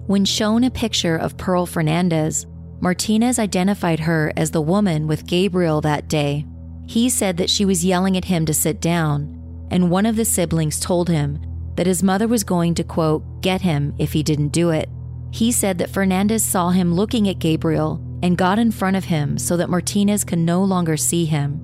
[SPEAKER 2] When shown a picture of Pearl Fernandez, Martinez identified her as the woman with Gabriel that day. He said that she was yelling at him to sit down, and one of the siblings told him that his mother was going to, quote, get him if he didn't do it. He said that Fernandez saw him looking at Gabriel and got in front of him so that Martinez could no longer see him.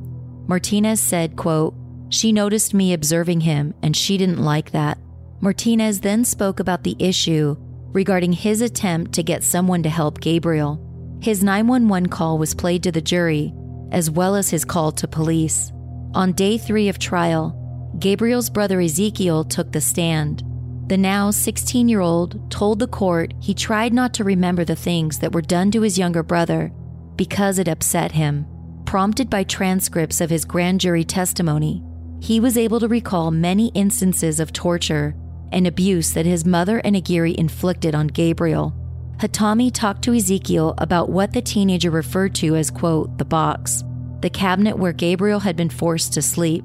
[SPEAKER 2] Martinez said, quote, she noticed me observing him and she didn't like that. Martinez then spoke about the issue regarding his attempt to get someone to help Gabriel. His 911 call was played to the jury, as well as his call to police. On day three of trial, Gabriel's brother Ezekiel took the stand. The now 16 year old told the court he tried not to remember the things that were done to his younger brother because it upset him. Prompted by transcripts of his grand jury testimony, he was able to recall many instances of torture and abuse that his mother and Aguirre inflicted on Gabriel. Hatami talked to Ezekiel about what the teenager referred to as, quote, the box, the cabinet where Gabriel had been forced to sleep.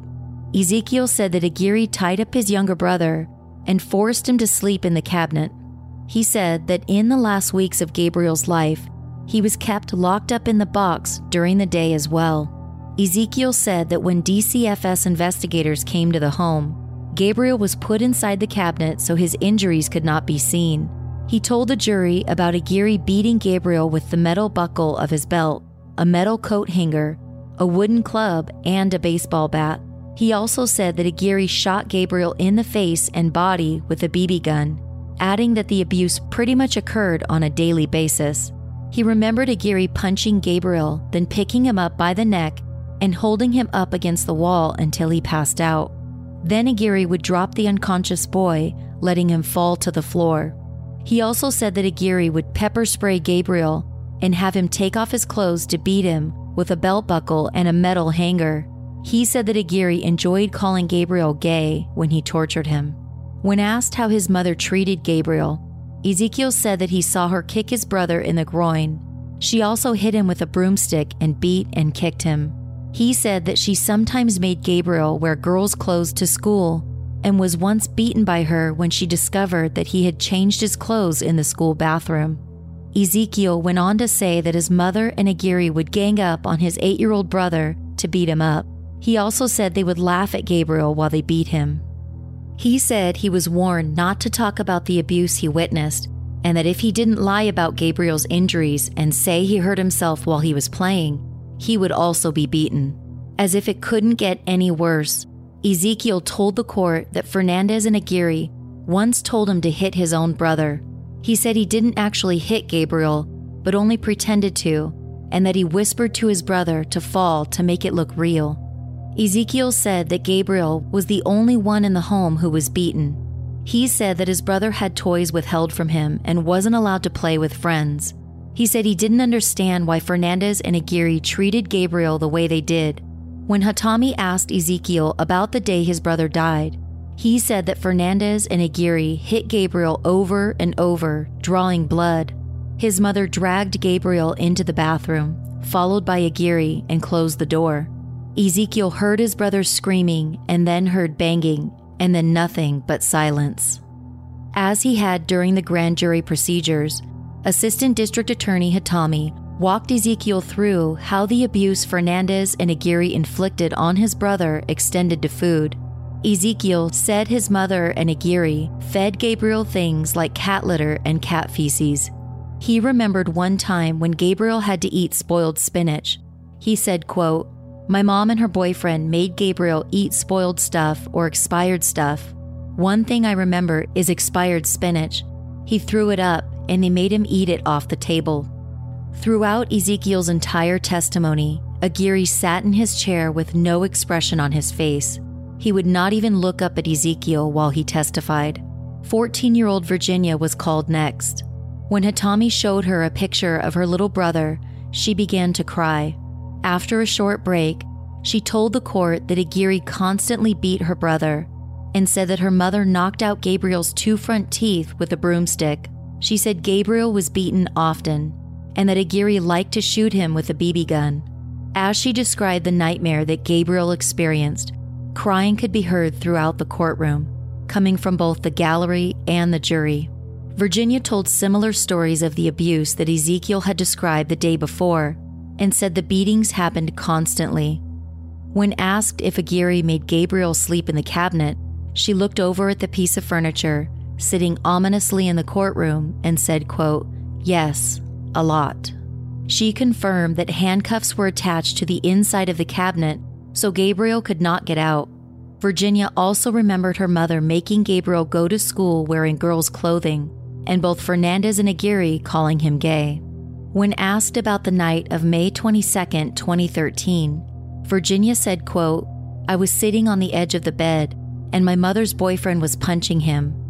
[SPEAKER 2] Ezekiel said that Aguirre tied up his younger brother and forced him to sleep in the cabinet. He said that in the last weeks of Gabriel's life, he was kept locked up in the box during the day as well. Ezekiel said that when DCFS investigators came to the home, Gabriel was put inside the cabinet so his injuries could not be seen. He told the jury about Aguirre beating Gabriel with the metal buckle of his belt, a metal coat hanger, a wooden club, and a baseball bat. He also said that Aguirre shot Gabriel in the face and body with a BB gun, adding that the abuse pretty much occurred on a daily basis. He remembered Aguirre punching Gabriel, then picking him up by the neck and holding him up against the wall until he passed out. Then Aguirre would drop the unconscious boy, letting him fall to the floor. He also said that Aguirre would pepper spray Gabriel and have him take off his clothes to beat him with a belt buckle and a metal hanger. He said that Aguirre enjoyed calling Gabriel gay when he tortured him. When asked how his mother treated Gabriel, Ezekiel said that he saw her kick his brother in the groin. She also hit him with a broomstick and beat and kicked him. He said that she sometimes made Gabriel wear girls' clothes to school and was once beaten by her when she discovered that he had changed his clothes in the school bathroom. Ezekiel went on to say that his mother and Aguirre would gang up on his eight year old brother to beat him up. He also said they would laugh at Gabriel while they beat him. He said he was warned not to talk about the abuse he witnessed, and that if he didn't lie about Gabriel's injuries and say he hurt himself while he was playing, he would also be beaten. As if it couldn't get any worse, Ezekiel told the court that Fernandez and Aguirre once told him to hit his own brother. He said he didn't actually hit Gabriel, but only pretended to, and that he whispered to his brother to fall to make it look real. Ezekiel said that Gabriel was the only one in the home who was beaten. He said that his brother had toys withheld from him and wasn't allowed to play with friends. He said he didn't understand why Fernandez and Aguirre treated Gabriel the way they did. When Hatami asked Ezekiel about the day his brother died, he said that Fernandez and Aguirre hit Gabriel over and over, drawing blood. His mother dragged Gabriel into the bathroom, followed by Aguirre, and closed the door. Ezekiel heard his brother screaming and then heard banging, and then nothing but silence. As he had during the grand jury procedures, Assistant District Attorney Hatami walked Ezekiel through how the abuse Fernandez and Aguirre inflicted on his brother extended to food. Ezekiel said his mother and Aguirre fed Gabriel things like cat litter and cat feces. He remembered one time when Gabriel had to eat spoiled spinach. He said, quote, my mom and her boyfriend made Gabriel eat spoiled stuff or expired stuff. One thing I remember is expired spinach. He threw it up and they made him eat it off the table. Throughout Ezekiel's entire testimony, Aguirre sat in his chair with no expression on his face. He would not even look up at Ezekiel while he testified. 14 year old Virginia was called next. When Hatami showed her a picture of her little brother, she began to cry. After a short break, she told the court that Aguirre constantly beat her brother and said that her mother knocked out Gabriel's two front teeth with a broomstick. She said Gabriel was beaten often and that Aguirre liked to shoot him with a BB gun. As she described the nightmare that Gabriel experienced, crying could be heard throughout the courtroom, coming from both the gallery and the jury. Virginia told similar stories of the abuse that Ezekiel had described the day before and said the beatings happened constantly. When asked if Aguirre made Gabriel sleep in the cabinet, she looked over at the piece of furniture sitting ominously in the courtroom and said, quote, Yes, a lot. She confirmed that handcuffs were attached to the inside of the cabinet so Gabriel could not get out. Virginia also remembered her mother making Gabriel go to school wearing girls' clothing, and both Fernandez and Aguirre calling him gay. When asked about the night of May 22, 2013, Virginia said, quote, I was sitting on the edge of the bed, and my mother's boyfriend was punching him.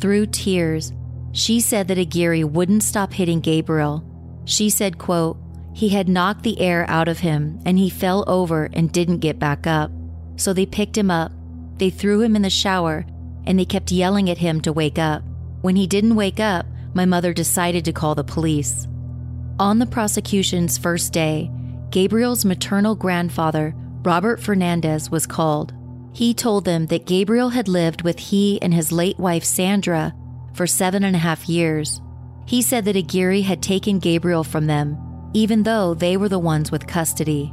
[SPEAKER 2] Through tears, she said that Aguirre wouldn't stop hitting Gabriel. She said, quote, he had knocked the air out of him and he fell over and didn't get back up. So they picked him up, they threw him in the shower, and they kept yelling at him to wake up. When he didn't wake up, my mother decided to call the police. On the prosecution's first day, Gabriel's maternal grandfather, Robert Fernandez, was called. He told them that Gabriel had lived with he and his late wife Sandra for seven and a half years. He said that Aguirre had taken Gabriel from them, even though they were the ones with custody.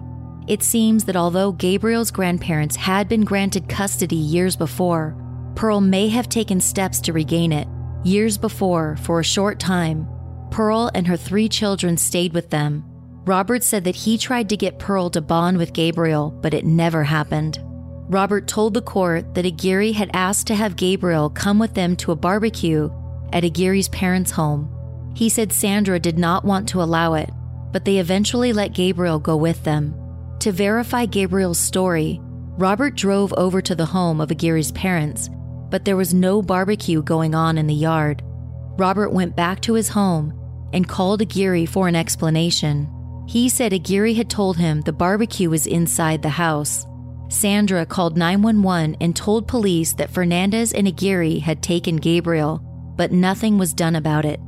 [SPEAKER 2] It seems that although Gabriel's grandparents had been granted custody years before, Pearl may have taken steps to regain it. Years before, for a short time, Pearl and her three children stayed with them. Robert said that he tried to get Pearl to bond with Gabriel, but it never happened. Robert told the court that Aguirre had asked to have Gabriel come with them to a barbecue at Aguirre's parents' home. He said Sandra did not want to allow it, but they eventually let Gabriel go with them. To verify Gabriel's story, Robert drove over to the home of Aguirre's parents, but there was no barbecue going on in the yard. Robert went back to his home and called Aguirre for an explanation. He said Aguirre had told him the barbecue was inside the house. Sandra called 911 and told police that Fernandez and Aguirre had taken Gabriel, but nothing was done about it.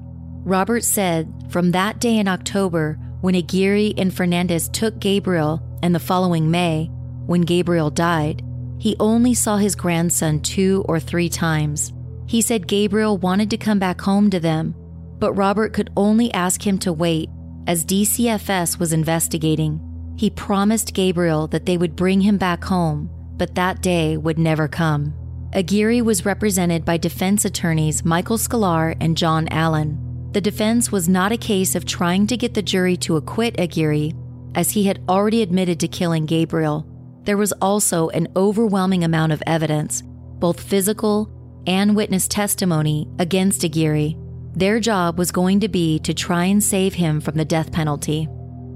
[SPEAKER 2] Robert said from that day in October, when Aguirre and Fernandez took Gabriel, and the following May, when Gabriel died, he only saw his grandson two or three times. He said Gabriel wanted to come back home to them, but Robert could only ask him to wait as DCFS was investigating. He promised Gabriel that they would bring him back home, but that day would never come. Aguirre was represented by defense attorneys Michael Sklar and John Allen. The defense was not a case of trying to get the jury to acquit Aguirre, as he had already admitted to killing Gabriel. There was also an overwhelming amount of evidence, both physical and witness testimony, against Aguirre. Their job was going to be to try and save him from the death penalty.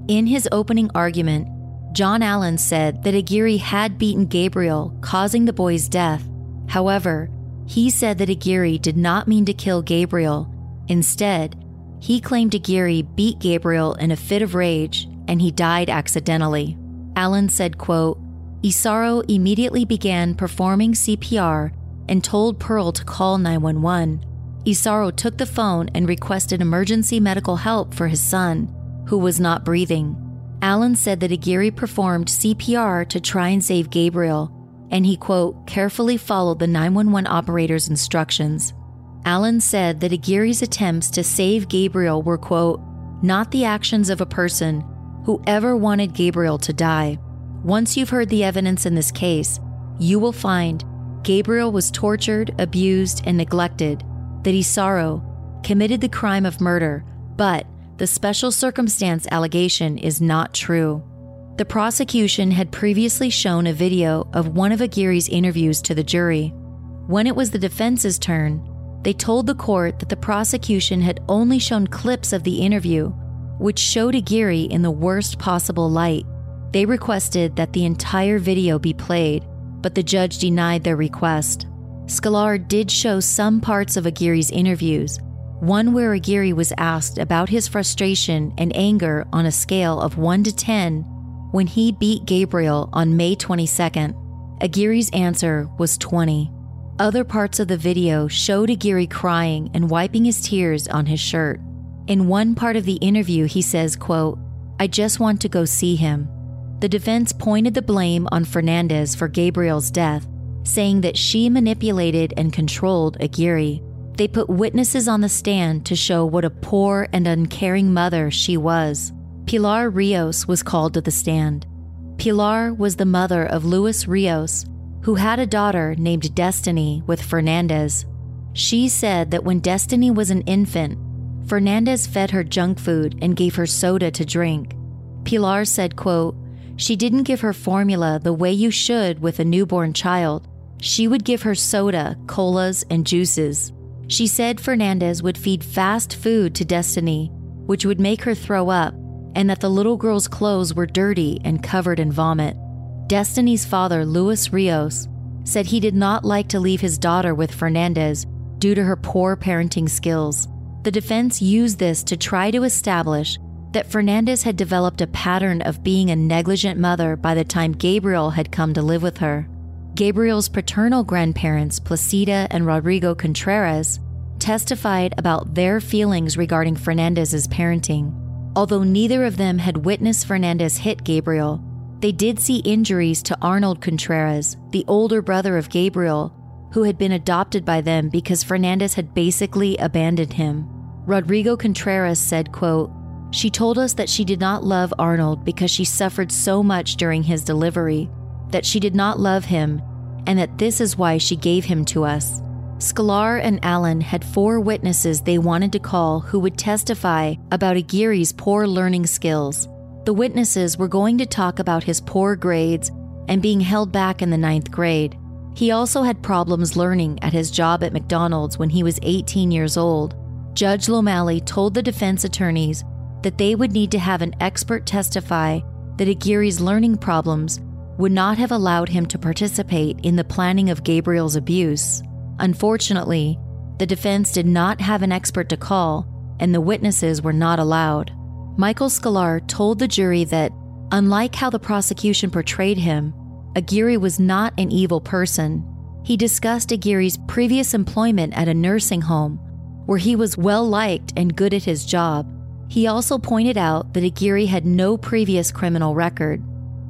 [SPEAKER 2] In his opening argument, John Allen said that Aguirre had beaten Gabriel, causing the boy's death. However, he said that Aguirre did not mean to kill Gabriel. Instead, he claimed Aguirre beat Gabriel in a fit of rage and he died accidentally. Allen said, quote, Isauro immediately began performing CPR and told Pearl to call 911. Isauro took the phone and requested emergency medical help for his son, who was not breathing. Allen said that Aguirre performed CPR to try and save Gabriel, and he, quote, carefully followed the 911 operator's instructions. Allen said that Aguirre's attempts to save Gabriel were, quote, not the actions of a person who ever wanted Gabriel to die. Once you've heard the evidence in this case, you will find Gabriel was tortured, abused, and neglected, that Isauro, committed the crime of murder, but the special circumstance allegation is not true. The prosecution had previously shown a video of one of Aguirre's interviews to the jury. When it was the defense's turn, they told the court that the prosecution had only shown clips of the interview, which showed Aguirre in the worst possible light. They requested that the entire video be played, but the judge denied their request. Sklar did show some parts of Aguirre's interviews, one where Aguirre was asked about his frustration and anger on a scale of 1 to 10 when he beat Gabriel on May 22nd. Aguirre's answer was 20. Other parts of the video showed Aguirre crying and wiping his tears on his shirt. In one part of the interview, he says, quote, I just want to go see him. The defense pointed the blame on Fernandez for Gabriel's death, saying that she manipulated and controlled Aguirre. They put witnesses on the stand to show what a poor and uncaring mother she was. Pilar Rios was called to the stand. Pilar was the mother of Luis Rios, who had a daughter named Destiny with Fernandez. She said that when Destiny was an infant, Fernandez fed her junk food and gave her soda to drink. Pilar said, quote, she didn't give her formula the way you should with a newborn child. She would give her soda, colas, and juices. She said Fernandez would feed fast food to Destiny, which would make her throw up, and that the little girl's clothes were dirty and covered in vomit. Destiny's father, Luis Rios, said he did not like to leave his daughter with Fernandez due to her poor parenting skills. The defense used this to try to establish that Fernandez had developed a pattern of being a negligent mother by the time Gabriel had come to live with her. Gabriel's paternal grandparents, Placida and Rodrigo Contreras, testified about their feelings regarding Fernandez's parenting. Although neither of them had witnessed Fernandez hit Gabriel, they did see injuries to Arnold Contreras, the older brother of Gabriel, who had been adopted by them because Fernandez had basically abandoned him. Rodrigo Contreras said, quote, she told us that she did not love Arnold because she suffered so much during his delivery, that she did not love him, and that this is why she gave him to us. Sklar and Allen had four witnesses they wanted to call who would testify about Aguirre's poor learning skills. The witnesses were going to talk about his poor grades and being held back in the ninth grade. He also had problems learning at his job at McDonald's when he was 18 years old. Judge Lomeli told the defense attorneys that they would need to have an expert testify that Aguirre's learning problems would not have allowed him to participate in the planning of Gabriel's abuse. Unfortunately, the defense did not have an expert to call, and the witnesses were not allowed. Michael Sklar told the jury that, unlike how the prosecution portrayed him, Aguirre was not an evil person. He discussed Aguirre's previous employment at a nursing home, where he was well liked and good at his job, he also pointed out that Aguirre had no previous criminal record.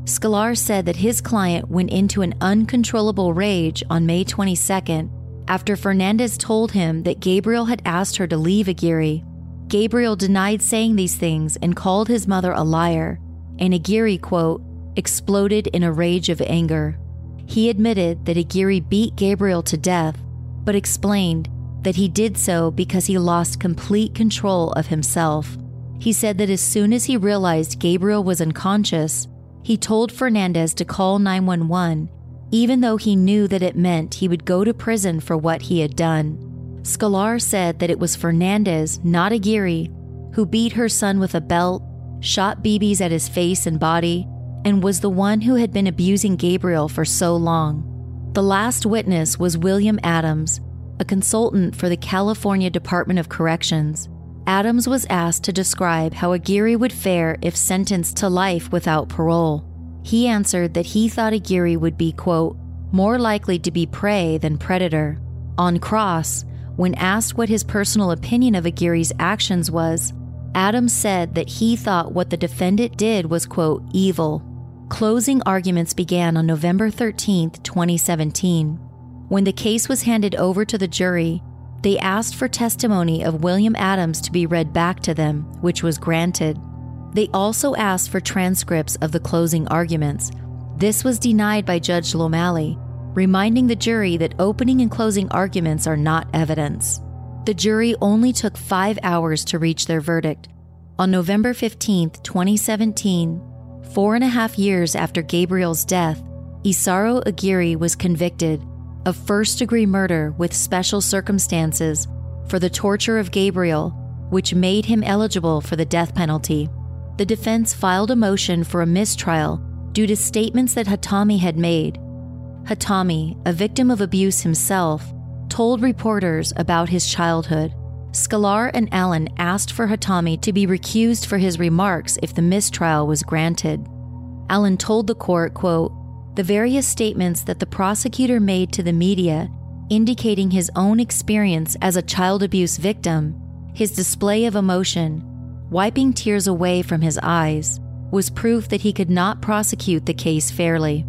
[SPEAKER 2] Sklar said that his client went into an uncontrollable rage on May 22nd after Fernandez told him that Gabriel had asked her to leave Aguirre. Gabriel denied saying these things and called his mother a liar, and Aguirre, quote, exploded in a rage of anger. He admitted that Aguirre beat Gabriel to death, but explained that he did so because he lost complete control of himself. He said that as soon as he realized Gabriel was unconscious, he told Fernandez to call 911, even though he knew that it meant he would go to prison for what he had done. Sklar said that it was Fernandez, not Aguirre, who beat her son with a belt, shot BBs at his face and body, and was the one who had been abusing Gabriel for so long. The last witness was William Adams, a consultant for the California Department of Corrections. Adams was asked to describe how Aguirre would fare if sentenced to life without parole. He answered that he thought Aguirre would be, quote, more likely to be prey than predator. On cross, when asked what his personal opinion of Aguirre's actions was, Adams said that he thought what the defendant did was, quote, evil. Closing arguments began on November 13, 2017. When the case was handed over to the jury, they asked for testimony of William Adams to be read back to them, which was granted. They also asked for transcripts of the closing arguments. This was denied by Judge Lomeli, reminding the jury that opening and closing arguments are not evidence. The jury only took five hours to reach their verdict. On November 15, 2017, four and a half years after Gabriel's death, Isauro Aguirre was convicted of first degree murder with special circumstances for the torture of Gabriel, which made him eligible for the death penalty. The defense filed a motion for a mistrial due to statements that Hatami had made. Hatami, a victim of abuse himself, told reporters about his childhood. Sklar and Allen asked for Hatami to be recused for his remarks if the mistrial was granted. Allen told the court, quote, the various statements that the prosecutor made to the media indicating his own experience as a child abuse victim, his display of emotion, wiping tears away from his eyes, was proof that he could not prosecute the case fairly.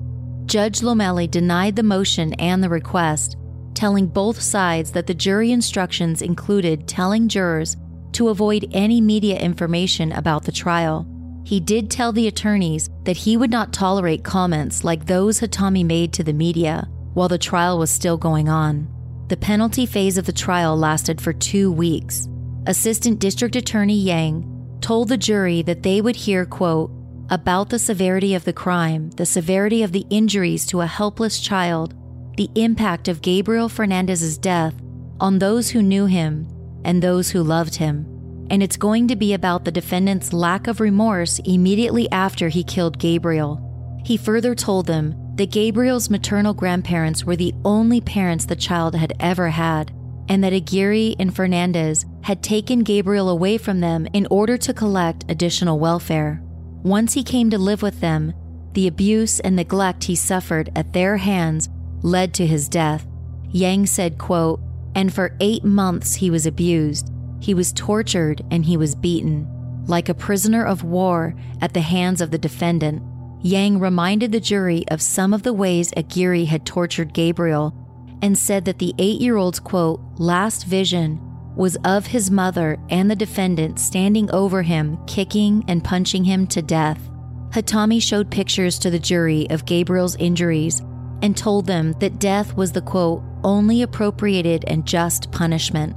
[SPEAKER 2] Judge Lomeli denied the motion and the request, telling both sides that the jury instructions included telling jurors to avoid any media information about the trial. He did tell the attorneys that he would not tolerate comments like those Hatami made to the media while the trial was still going on. The penalty phase of the trial lasted for two weeks. Assistant District Attorney Yang told the jury that they would hear, quote, about the severity of the crime, the severity of the injuries to a helpless child, the impact of Gabriel Fernandez's death on those who knew him and those who loved him. And it's going to be about the defendant's lack of remorse immediately after he killed Gabriel. He further told them that Gabriel's maternal grandparents were the only parents the child had ever had, and that Aguirre and Fernandez had taken Gabriel away from them in order to collect additional welfare. Once he came to live with them, the abuse and neglect he suffered at their hands led to his death. Yang said, quote, and for eight months he was abused. He was tortured and he was beaten, like a prisoner of war at the hands of the defendant. Yang reminded the jury of some of the ways Aguirre had tortured Gabriel and said that the eight year old's quote, last vision was of his mother and the defendant standing over him, kicking and punching him to death. Hatami showed pictures to the jury of Gabriel's injuries and told them that death was the quote, only appropriated and just punishment.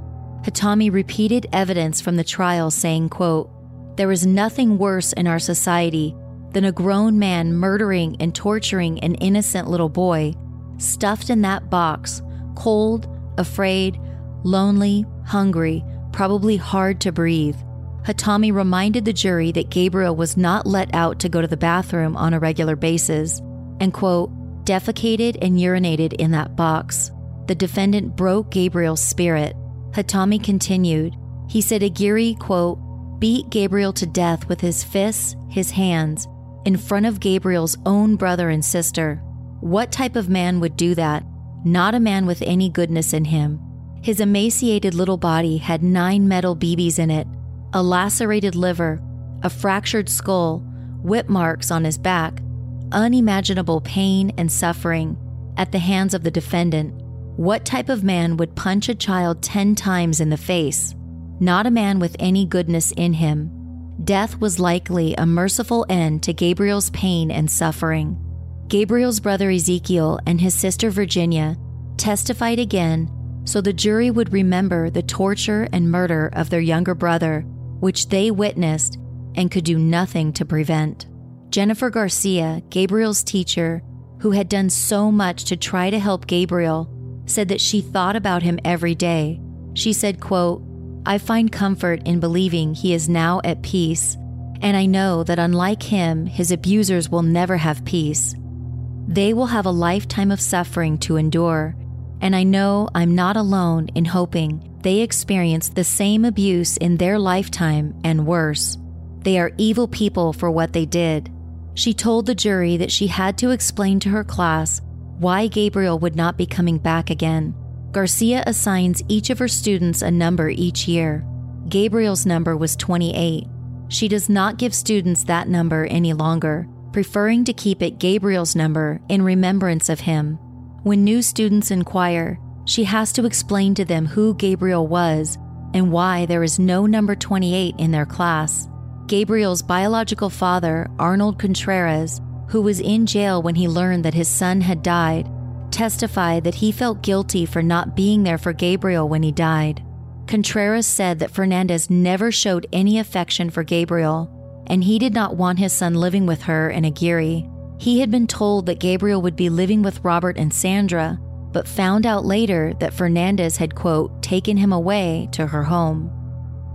[SPEAKER 2] Hatami repeated evidence from the trial saying, quote, There is nothing worse in our society than a grown man murdering and torturing an innocent little boy, stuffed in that box, cold, afraid, lonely, hungry, probably hard to breathe. Hatami reminded the jury that Gabriel was not let out to go to the bathroom on a regular basis and, quote, defecated and urinated in that box. The defendant broke Gabriel's spirit. Hatami continued. He said Aguirre, quote, beat Gabriel to death with his fists, his hands, in front of Gabriel's own brother and sister. What type of man would do that? Not a man with any goodness in him. His emaciated little body had nine metal BBs in it, a lacerated liver, a fractured skull, whip marks on his back, unimaginable pain and suffering at the hands of the defendant. What type of man would punch a child 10 times in the face? Not a man with any goodness in him. Death was likely a merciful end to Gabriel's pain and suffering. Gabriel's brother Ezekiel and his sister Virginia testified again so the jury would remember the torture and murder of their younger brother, which they witnessed and could do nothing to prevent. Jennifer Garcia, Gabriel's teacher, who had done so much to try to help Gabriel, said that she thought about him every day. She said, quote, I find comfort in believing he is now at peace, and I know that unlike him, his abusers will never have peace. They will have a lifetime of suffering to endure, and I know I'm not alone in hoping they experience the same abuse in their lifetime and worse. They are evil people for what they did. She told the jury that she had to explain to her class why Gabriel would not be coming back again Garcia assigns each of her students a number each year. Gabriel's number was 28. She does not give students that number any longer, preferring to keep it Gabriel's number in remembrance of him. When new students inquire, she has to explain to them who Gabriel was and why there is no number 28 in their class. Gabriel's biological father, Arnold Contreras, who was in jail when he learned that his son had died, testified that he felt guilty for not being there for Gabriel when he died. Contreras said that Fernandez never showed any affection for Gabriel, and he did not want his son living with her and Aguirre. He had been told that Gabriel would be living with Robert and Sandra, but found out later that Fernandez had, quote, taken him away to her home.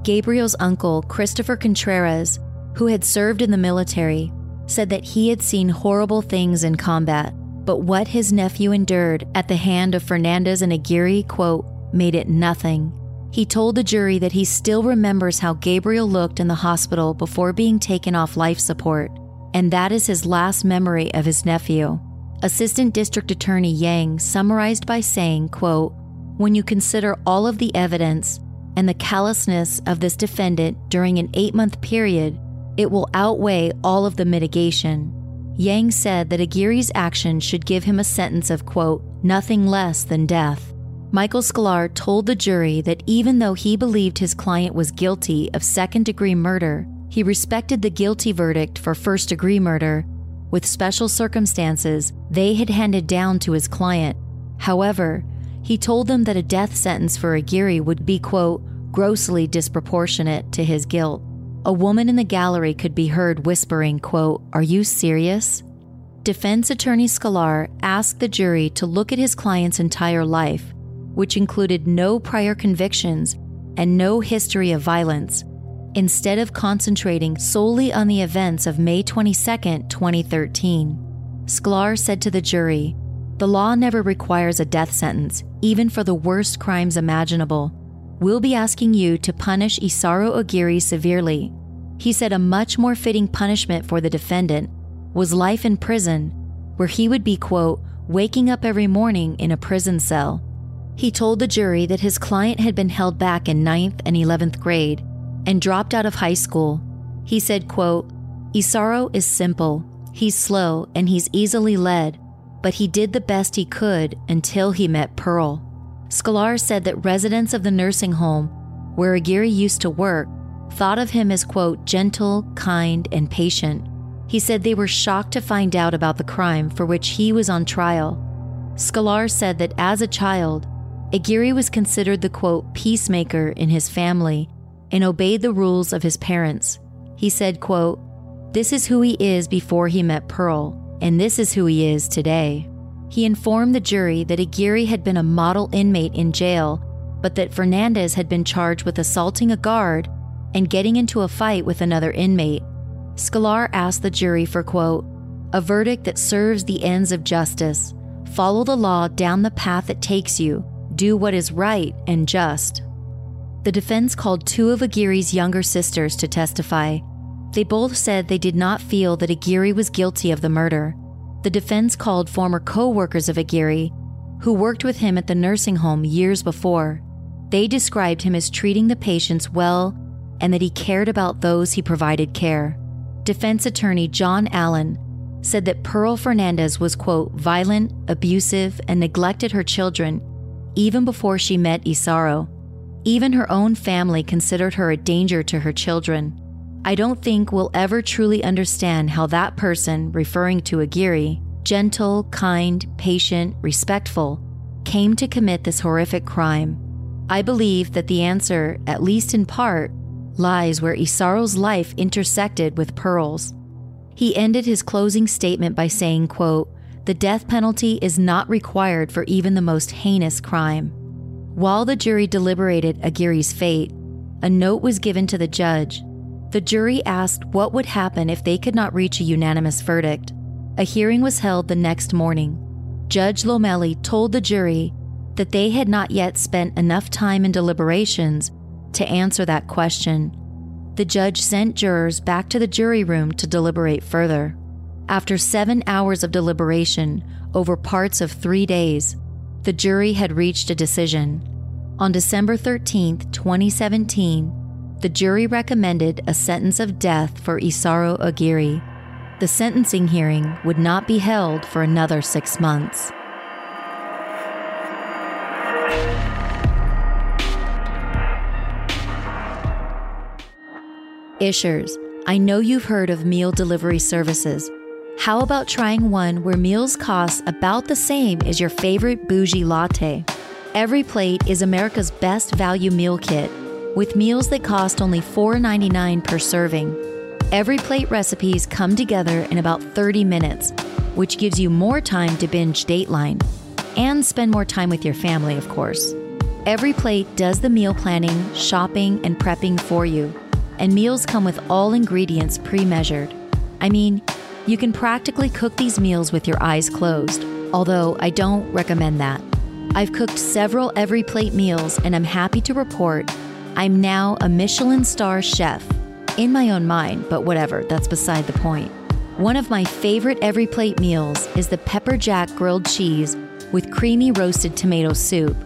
[SPEAKER 2] Gabriel's uncle, Christopher Contreras, who had served in the military, said that he had seen horrible things in combat but what his nephew endured at the hand of Fernandez and Aguirre, quote, made it nothing. He told the jury that he still remembers how Gabriel looked in the hospital before being taken off life support, and that is his last memory of his nephew. Assistant District Attorney Yang summarized by saying, quote, When you consider all of the evidence and the callousness of this defendant during an eight month period, it will outweigh all of the mitigation. Yang said that Aguirre's action should give him a sentence of, quote, nothing less than death. Michael Sklar told the jury that even though he believed his client was guilty of second degree murder, he respected the guilty verdict for first degree murder with special circumstances they had handed down to his client. However, he told them that a death sentence for Aguirre would be, quote, grossly disproportionate to his guilt. A woman in the gallery could be heard whispering, quote, Are you serious? Defense attorney Sklar asked the jury to look at his client's entire life, which included no prior convictions and no history of violence, instead of concentrating solely on the events of May 22, 2013. Sklar said to the jury, The law never requires a death sentence, even for the worst crimes imaginable. We'll be asking you to punish Isauro Aguirre severely. He said a much more fitting punishment for the defendant was life in prison, where he would be, quote, waking up every morning in a prison cell. He told the jury that his client had been held back in 9th and 11th grade and dropped out of high school. He said, quote, Isauro is simple, he's slow, and he's easily led, but he did the best he could until he met Pearl. Sklar said that residents of the nursing home where Aguirre used to work thought of him as, quote, gentle, kind, and patient. He said they were shocked to find out about the crime for which he was on trial. Sklar said that as a child, Aguirre was considered the, quote, peacemaker in his family and obeyed the rules of his parents. He said, quote, This is who he is before he met Pearl, and this is who he is today. He informed the jury that Aguirre had been a model inmate in jail, but that Fernandez had been charged with assaulting a guard and getting into a fight with another inmate. Sklar asked the jury for, quote, a verdict that serves the ends of justice. Follow the law down the path it takes you. Do what is right and just. The defense called two of Aguirre's younger sisters to testify. They both said they did not feel that Aguirre was guilty of the murder. The defense called former co workers of Aguirre, who worked with him at the nursing home years before. They described him as treating the patients well and that he cared about those he provided care. Defense attorney John Allen said that Pearl Fernandez was, quote, violent, abusive, and neglected her children even before she met Isauro. Even her own family considered her a danger to her children. I don't think we'll ever truly understand how that person, referring to Aguirre, gentle, kind, patient, respectful, came to commit this horrific crime. I believe that the answer, at least in part, lies where Isauro's life intersected with Pearl's. He ended his closing statement by saying, quote, "The death penalty is not required for even the most heinous crime." While the jury deliberated Aguirre's fate, a note was given to the judge. The jury asked what would happen if they could not reach a unanimous verdict. A hearing was held the next morning. Judge Lomeli told the jury that they had not yet spent enough time in deliberations to answer that question. The judge sent jurors back to the jury room to deliberate further. After seven hours of deliberation over parts of three days, the jury had reached a decision. On December 13, 2017, the jury recommended a sentence of death for Isauro Aguirre. The sentencing hearing would not be held for another six months. Ishers, I know you've heard of meal delivery services. How about trying one where meals cost about the same as your favorite bougie latte? Every Plate is America's best value meal kit with meals that cost only $4.99 per serving. Every Plate recipes come together in about 30 minutes, which gives you more time to binge Dateline and spend more time with your family, of course. Every Plate does the meal planning, shopping, and prepping for you, and meals come with all ingredients pre measured. I mean, you can practically cook these meals with your eyes closed, although I don't recommend that. I've cooked several every plate meals and I'm happy to report I'm now a Michelin star chef. In my own mind, but whatever, that's beside the point. One of my favorite every plate meals is the pepper jack grilled cheese with creamy roasted tomato soup.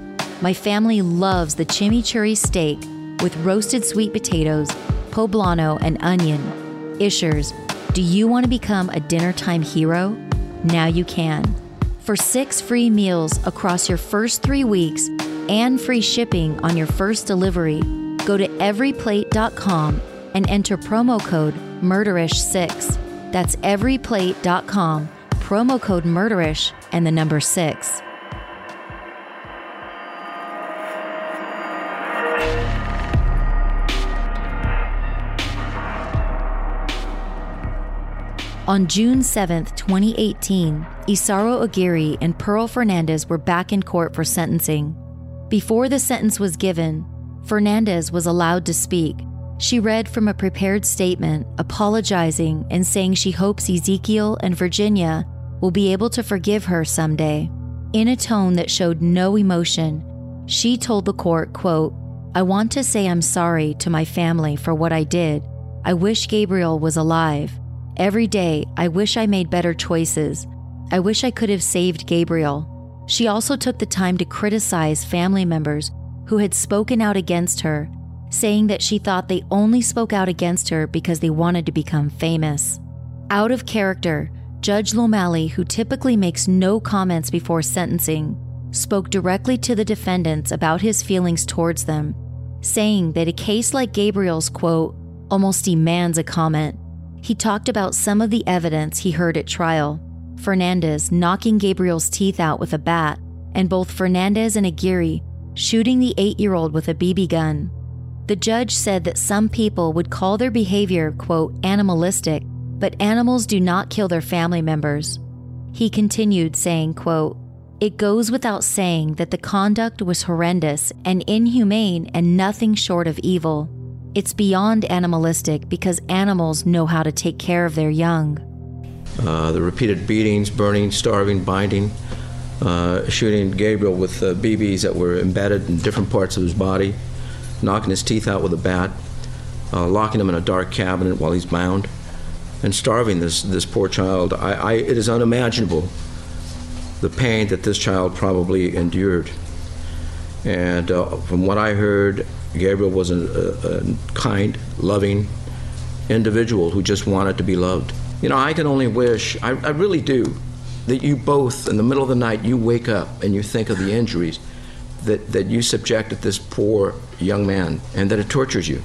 [SPEAKER 2] My family loves the chimichurri steak with roasted sweet potatoes, poblano, and onion. Ishers, do you want to become a dinner time hero? Now you can. For six free meals across your first three weeks and free shipping on your first delivery, go to everyplate.com and enter promo code MURDERISH6. That's everyplate.com, promo code MURDERISH, and the number 6. On June 7, 2018, Isauro Aguirre and Pearl Fernandez were back in court for sentencing. Before the sentence was given, Fernandez was allowed to speak. She read from a prepared statement, apologizing and saying she hopes Ezekiel and Virginia will be able to forgive her someday. In a tone that showed no emotion, she told the court, quote, I want to say I'm sorry to my family for what I did. I wish Gabriel was alive. Every day, I wish I made better choices. I wish I could have saved Gabriel. She also took the time to criticize family members who had spoken out against her, saying that she thought they only spoke out against her because they wanted to become famous. Out of character, Judge Lomeli, who typically makes no comments before sentencing, spoke directly to the defendants about his feelings towards them, saying that a case like Gabriel's, quote, almost demands a comment he talked about some of the evidence he heard at trial Fernandez knocking Gabriel's teeth out with a bat, and both Fernandez and Aguirre shooting the eight year old with a BB gun. The judge said that some people would call their behavior, quote, animalistic, but animals do not kill their family members. He continued, saying, quote, It goes without saying that the conduct was horrendous and inhumane and nothing short of evil. It's beyond animalistic because animals know how to take care of their young.
[SPEAKER 7] Uh, the repeated beatings, burning, starving, binding, uh, shooting Gabriel with uh, BBs that were embedded in different parts of his body, knocking his teeth out with a bat, uh, locking him in a dark cabinet while he's bound, and starving this, this poor child. I, I, it is unimaginable the pain that this child probably endured. And uh, from what I heard, Gabriel was a, a, a kind, loving individual who just wanted to be loved. You know, I can only wish, I, I really do, that you both, in the middle of the night, you wake up and you think of the injuries that, that you subjected this poor young man and that it tortures you.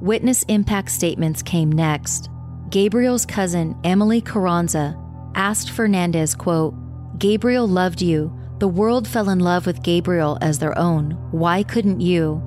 [SPEAKER 2] Witness impact statements came next. Gabriel's cousin, Emily Carranza, asked Fernandez, quote, Gabriel loved you. The world fell in love with Gabriel as their own. Why couldn't you?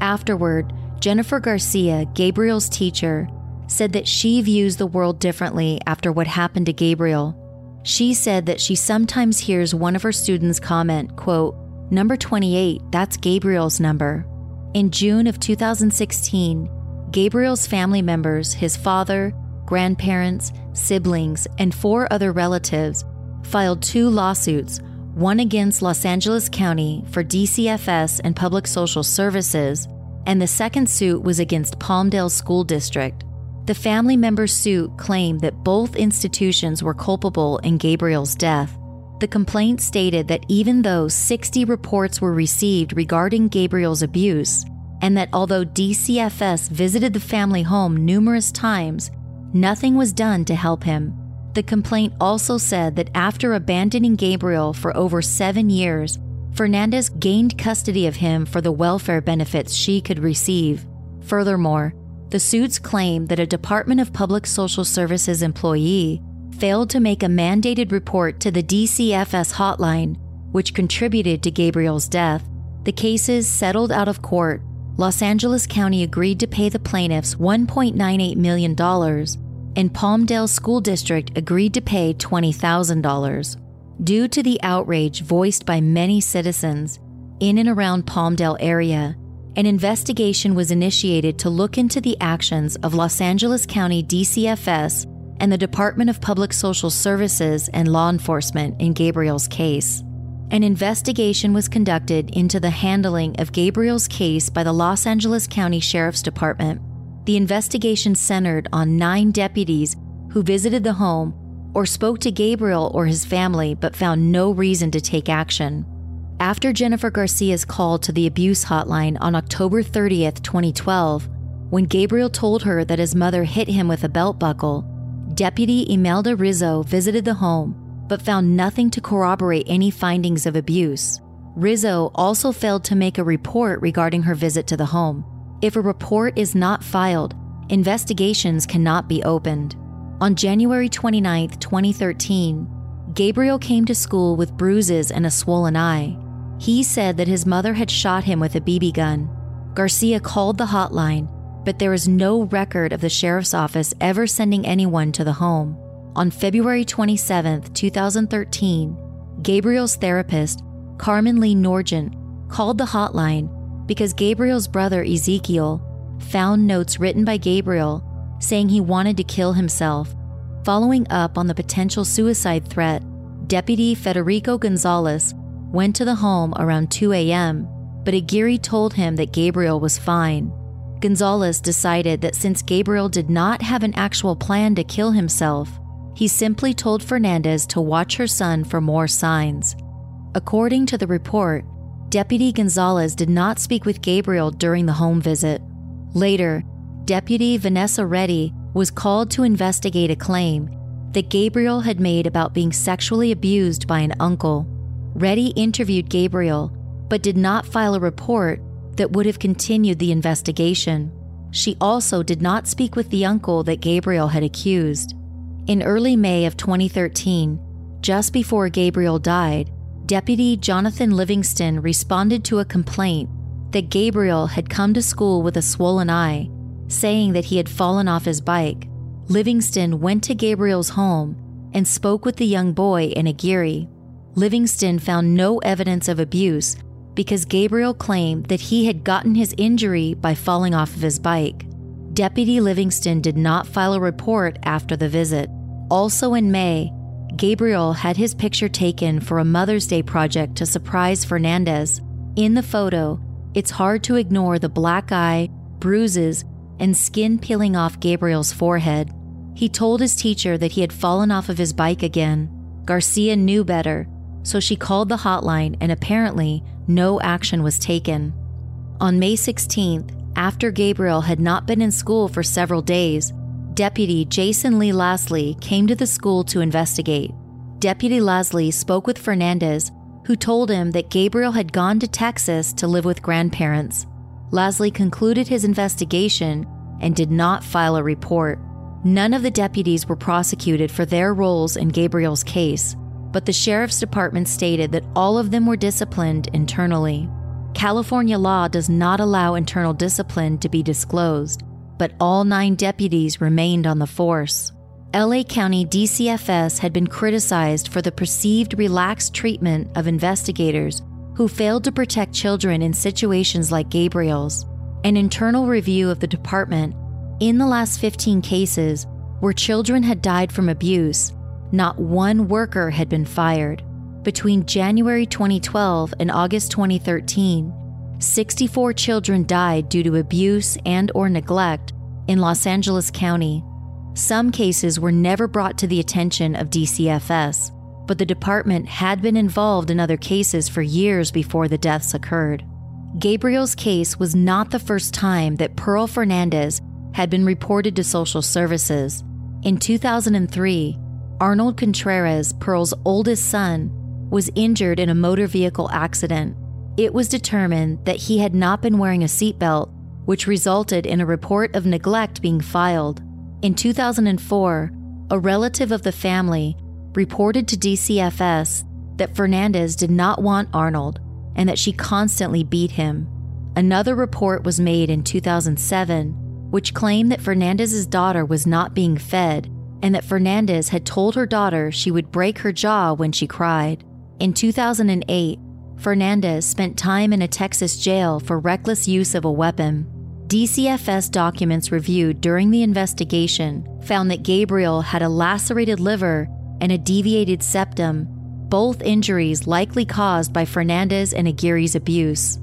[SPEAKER 2] Afterward, Jennifer Garcia, Gabriel's teacher, said that she views the world differently after what happened to Gabriel. She said that she sometimes hears one of her students comment, quote, Number 28, that's Gabriel's number. In June of 2016, Gabriel's family members, his father, grandparents, siblings, and four other relatives filed two lawsuits one against Los Angeles County for DCFS and Public Social Services, and the second suit was against Palmdale School District. The family member suit claimed that both institutions were culpable in Gabriel's death. The complaint stated that even though 60 reports were received regarding Gabriel's abuse, and that although DCFS visited the family home numerous times, nothing was done to help him. The complaint also said that after abandoning Gabriel for over seven years, Fernandez gained custody of him for the welfare benefits she could receive. Furthermore, the suits claim that a Department of Public Social Services employee failed to make a mandated report to the DCFS hotline, which contributed to Gabriel's death. The cases settled out of court. Los Angeles County agreed to pay the plaintiffs $1.98 million and Palmdale School District agreed to pay $20,000. Due to the outrage voiced by many citizens in and around Palmdale area, an investigation was initiated to look into the actions of Los Angeles County DCFS and the Department of Public Social Services and Law Enforcement in Gabriel's case. An investigation was conducted into the handling of Gabriel's case by the Los Angeles County Sheriff's Department the investigation centered on nine deputies who visited the home or spoke to Gabriel or his family but found no reason to take action. After Jennifer Garcia's call to the abuse hotline on October 30th, 2012, When Gabriel told her that his mother hit him with a belt buckle, Deputy Imelda Rizzo visited the home but found nothing to corroborate any findings of abuse. Rizzo also failed to make a report regarding her visit to the home. If a report is not filed, investigations cannot be opened. On January 29, 2013, Gabriel came to school with bruises and a swollen eye. He said that his mother had shot him with a BB gun. Garcia called the hotline, but there is no record of the sheriff's office ever sending anyone to the home. On February 27, 2013, Gabriel's therapist, Carmen Lee Norgent, called the hotline because Gabriel's brother Ezekiel found notes written by Gabriel saying he wanted to kill himself. Following up on the potential suicide threat, Deputy Federico Gonzalez went to the home around 2 a.m., but Aguirre told him that Gabriel was fine. Gonzalez decided that since Gabriel did not have an actual plan to kill himself, he simply told Fernandez to watch her son for more signs. According to the report, Deputy Gonzalez did not speak with Gabriel during the home visit. Later, Deputy Vanessa Reddy was called to investigate a claim that Gabriel had made about being sexually abused by an uncle. Reddy interviewed Gabriel, but did not file a report that would have continued the investigation. She also did not speak with the uncle that Gabriel had accused. In early May of 2013, just before Gabriel died, Deputy Jonathan Livingston responded to a complaint that Gabriel had come to school with a swollen eye, saying that he had fallen off his bike. Livingston went to Gabriel's home and spoke with the young boy in Aguirre. Livingston found no evidence of abuse because Gabriel claimed that he had gotten his injury by falling off of his bike. Deputy Livingston did not file a report after the visit. Also in May, Gabriel had his picture taken for a Mother's Day project to surprise Fernandez. In the photo, it's hard to ignore the black eye, bruises, and skin peeling off Gabriel's forehead. He told his teacher that he had fallen off of his bike again. Garcia knew better, so she called the hotline and apparently no action was taken. On May 16th, after Gabriel had not been in school for several days, Deputy Jason Lee Lasley came to the school to investigate. Deputy Lasley spoke with Fernandez, who told him that Gabriel had gone to Texas to live with grandparents. Lasley concluded his investigation and did not file a report. None of the deputies were prosecuted for their roles in Gabriel's case, but the sheriff's department stated that all of them were disciplined internally. California law does not allow internal discipline to be disclosed, but all nine deputies remained on the force. LA County DCFS had been criticized for the perceived relaxed treatment of investigators who failed to protect children in situations like Gabriel's. An internal review of the department in the last 15 cases where children had died from abuse, not one worker had been fired. Between January 2012 and August 2013, 64 children died due to abuse and or neglect in Los Angeles County. Some cases were never brought to the attention of DCFS, but the department had been involved in other cases for years before the deaths occurred. Gabriel's case was not the first time that Pearl Fernandez had been reported to social services. In 2003, Arnold Contreras, Pearl's oldest son, was injured in a motor vehicle accident. It was determined that he had not been wearing a seatbelt, which resulted in a report of neglect being filed. In 2004, a relative of the family reported to DCFS that Fernandez did not want Arnold and that she constantly beat him. Another report was made in 2007, which claimed that Fernandez's daughter was not being fed and that Fernandez had told her daughter she would break her jaw when she cried. In 2008, Fernandez spent time in a Texas jail for reckless use of a weapon. DCFS documents reviewed during the investigation found that Gabriel had a lacerated liver and a deviated septum, both injuries likely caused by Fernandez and Aguirre's abuse.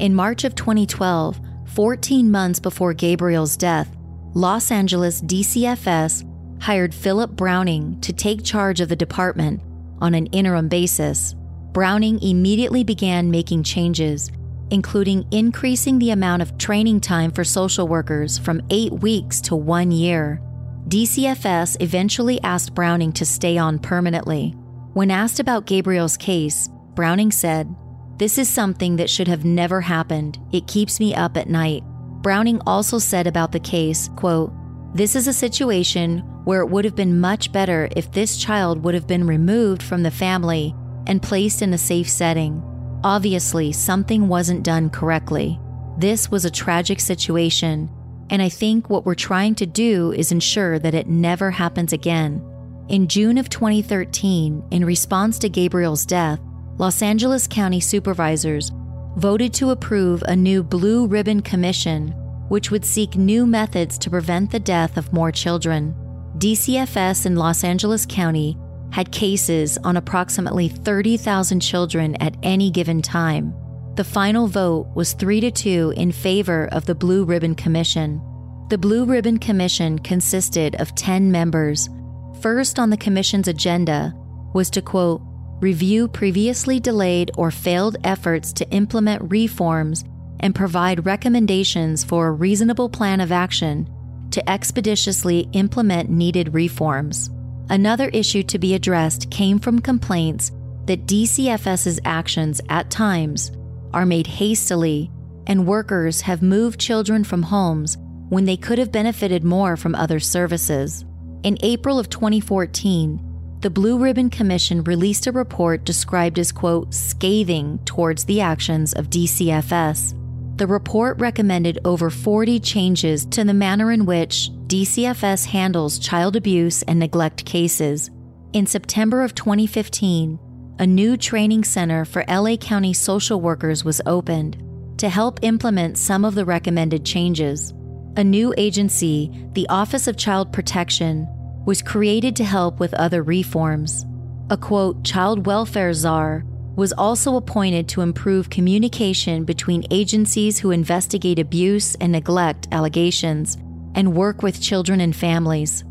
[SPEAKER 2] In March of 2012, 14 months before Gabriel's death, Los Angeles DCFS hired Philip Browning to take charge of the department on an interim basis. Browning immediately began making changes, including increasing the amount of training time for social workers from eight weeks to one year. DCFS eventually asked Browning to stay on permanently. When asked about Gabriel's case, Browning said, This is something that should have never happened. It keeps me up at night. Browning also said about the case, quote, This is a situation where it would have been much better if this child would have been removed from the family and placed in a safe setting. Obviously, something wasn't done correctly. This was a tragic situation, and I think what we're trying to do is ensure that it never happens again. In June of 2013, in response to Gabriel's death, Los Angeles County supervisors voted to approve a new Blue Ribbon Commission, which would seek new methods to prevent the death of more children. DCFS in Los Angeles County had cases on approximately 30,000 children at any given time. The final vote was 3 to 2 in favor of the Blue Ribbon Commission. The Blue Ribbon Commission consisted of 10 members. First on the commission's agenda was to quote, review previously delayed or failed efforts to implement reforms and provide recommendations for a reasonable plan of action to expeditiously implement needed reforms. Another issue to be addressed came from complaints that DCFS's actions at times are made hastily and workers have moved children from homes when they could have benefited more from other services. In April of 2014, the Blue Ribbon Commission released a report described as, quote, scathing towards the actions of DCFS. The report recommended over 40 changes to the manner in which DCFS handles child abuse and neglect cases. In September of 2015, a new training center for LA County social workers was opened to help implement some of the recommended changes. A new agency, the Office of Child Protection, was created to help with other reforms. A quote, child welfare czar was also appointed to improve communication between agencies who investigate abuse and neglect allegations and work with children and families.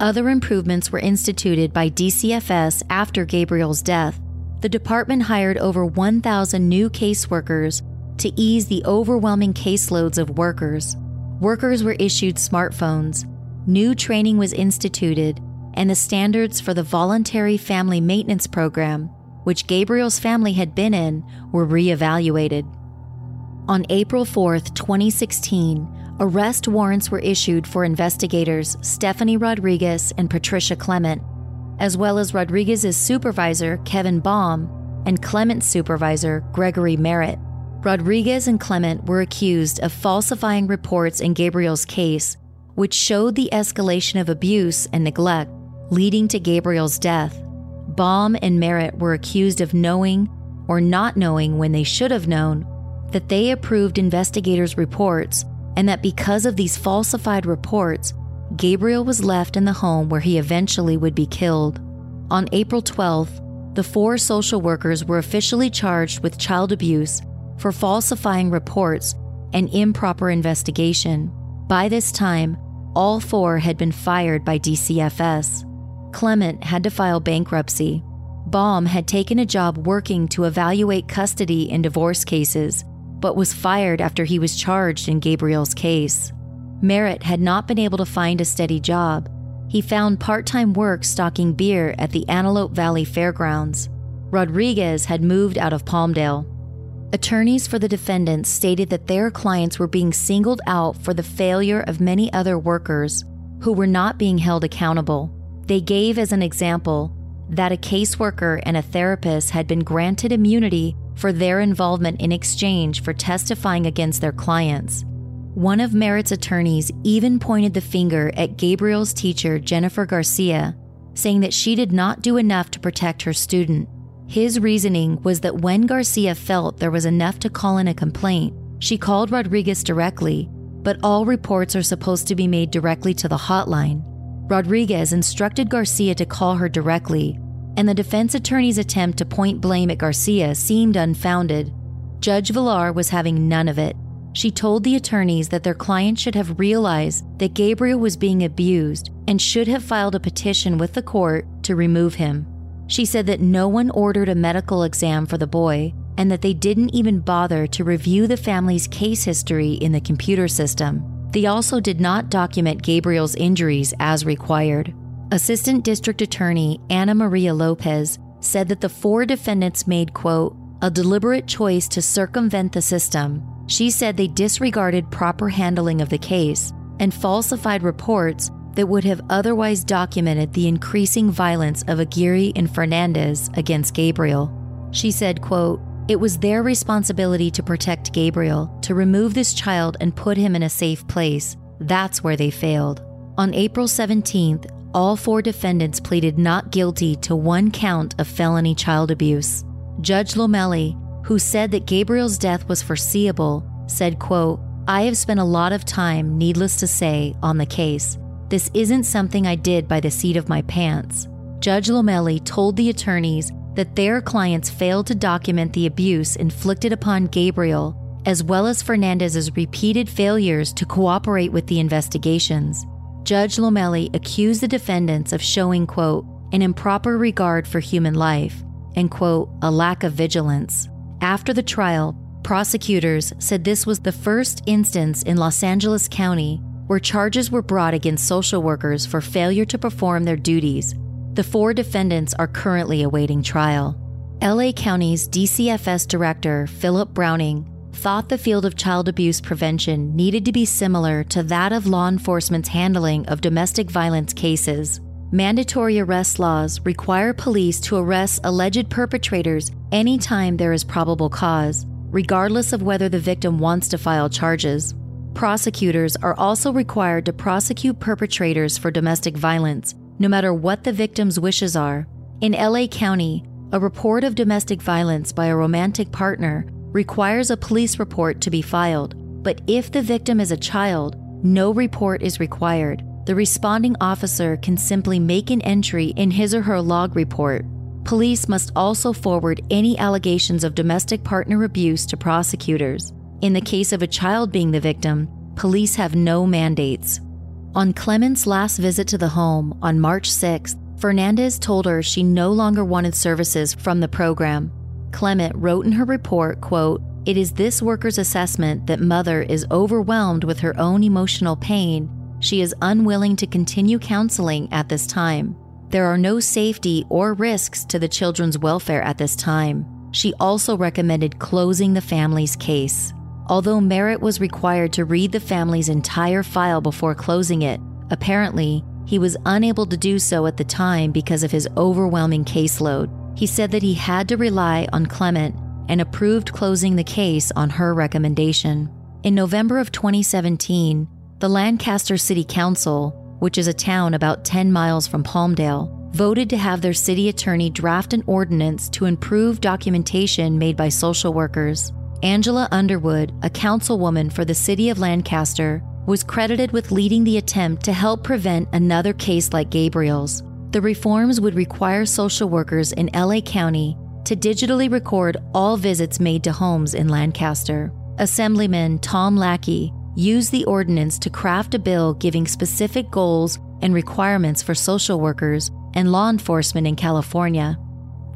[SPEAKER 2] Other improvements were instituted by DCFS after Gabriel's death. The department hired over 1,000 new caseworkers to ease the overwhelming caseloads of workers. Workers were issued smartphones, new training was instituted, and the standards for the Voluntary Family Maintenance Program, which Gabriel's family had been in, were reevaluated. On April 4, 2016, arrest warrants were issued for investigators Stephanie Rodriguez and Patricia Clement, as well as Rodriguez's supervisor, Kevin Baum, and Clement's supervisor, Gregory Merritt. Rodriguez and Clement were accused of falsifying reports in Gabriel's case, which showed the escalation of abuse and neglect, leading to Gabriel's death. Baum and Merritt were accused of knowing or not knowing when they should have known that they approved investigators' reports and that because of these falsified reports, Gabriel was left in the home where he eventually would be killed. On April 12th, the four social workers were officially charged with child abuse for falsifying reports and improper investigation. By this time, all four had been fired by DCFS. Clement had to file bankruptcy. Baum had taken a job working to evaluate custody in divorce cases but was fired after he was charged in Gabriel's case. Merritt had not been able to find a steady job. He found part time work stocking beer at the Antelope Valley Fairgrounds. Rodriguez had moved out of Palmdale. Attorneys for the defendants stated that their clients were being singled out for the failure of many other workers who were not being held accountable. They gave as an example that a caseworker and a therapist had been granted immunity for their involvement in exchange for testifying against their clients. One of Merritt's attorneys even pointed the finger at Gabriel's teacher, Jennifer Garcia, saying that she did not do enough to protect her student. His reasoning was that when Garcia felt there was enough to call in a complaint, she called Rodriguez directly, but all reports are supposed to be made directly to the hotline. Rodriguez instructed Garcia to call her directly, and the defense attorney's attempt to point blame at Garcia seemed unfounded. Judge Villar was having none of it. She told the attorneys that their client should have realized that Gabriel was being abused and should have filed a petition with the court to remove him. She said that no one ordered a medical exam for the boy, and that they didn't even bother to review the family's case history in the computer system. They also did not document Gabriel's injuries as required. Assistant District Attorney Anna Maria Lopez said that the four defendants made, quote, a deliberate choice to circumvent the system. She said they disregarded proper handling of the case and falsified reports that would have otherwise documented the increasing violence of Aguirre and Fernandez against Gabriel. She said, quote, it was their responsibility to protect Gabriel, to remove this child and put him in a safe place. That's where they failed. On April 17th, all four defendants pleaded not guilty to one count of felony child abuse. Judge Lomeli, who said that Gabriel's death was foreseeable, said, quote, I have spent a lot of time, needless to say, on the case. This isn't something I did by the seat of my pants. Judge Lomeli told the attorneys that their clients failed to document the abuse inflicted upon Gabriel, as well as Fernandez's repeated failures to cooperate with the investigations. Judge Lomeli accused the defendants of showing, quote, an improper regard for human life and, quote, a lack of vigilance. After the trial, prosecutors said this was the first instance in Los Angeles County where charges were brought against social workers for failure to perform their duties the four defendants are currently awaiting trial. LA County's DCFS director, Philip Browning, thought the field of child abuse prevention needed to be similar to that of law enforcement's handling of domestic violence cases. Mandatory arrest laws require police to arrest alleged perpetrators anytime there is probable cause, regardless of whether the victim wants to file charges. Prosecutors are also required to prosecute perpetrators for domestic violence no matter what the victim's wishes are. In LA County, a report of domestic violence by a romantic partner requires a police report to be filed, but if the victim is a child, no report is required. The responding officer can simply make an entry in his or her log report. Police must also forward any allegations of domestic partner abuse to prosecutors. In the case of a child being the victim, police have no mandates. On Clement's last visit to the home on March 6th, Fernandez told her she no longer wanted services from the program. Clement wrote in her report, quote, "It is this worker's assessment that mother is overwhelmed with her own emotional pain. She is unwilling to continue counseling at this time. There are no safety or risks to the children's welfare at this time." She also recommended closing the family's case. Although Merritt was required to read the family's entire file before closing it, apparently, he was unable to do so at the time because of his overwhelming caseload. He said that he had to rely on Clement and approved closing the case on her recommendation. In November of 2017, the Lancaster City Council, which is a town about 10 miles from Palmdale, voted to have their city attorney draft an ordinance to improve documentation made by social workers. Angela Underwood, a councilwoman for the city of Lancaster, was credited with leading the attempt to help prevent another case like Gabriel's. The reforms would require social workers in LA County to digitally record all visits made to homes in Lancaster. Assemblyman Tom Lackey used the ordinance to craft a bill giving specific goals and requirements for social workers and law enforcement in California.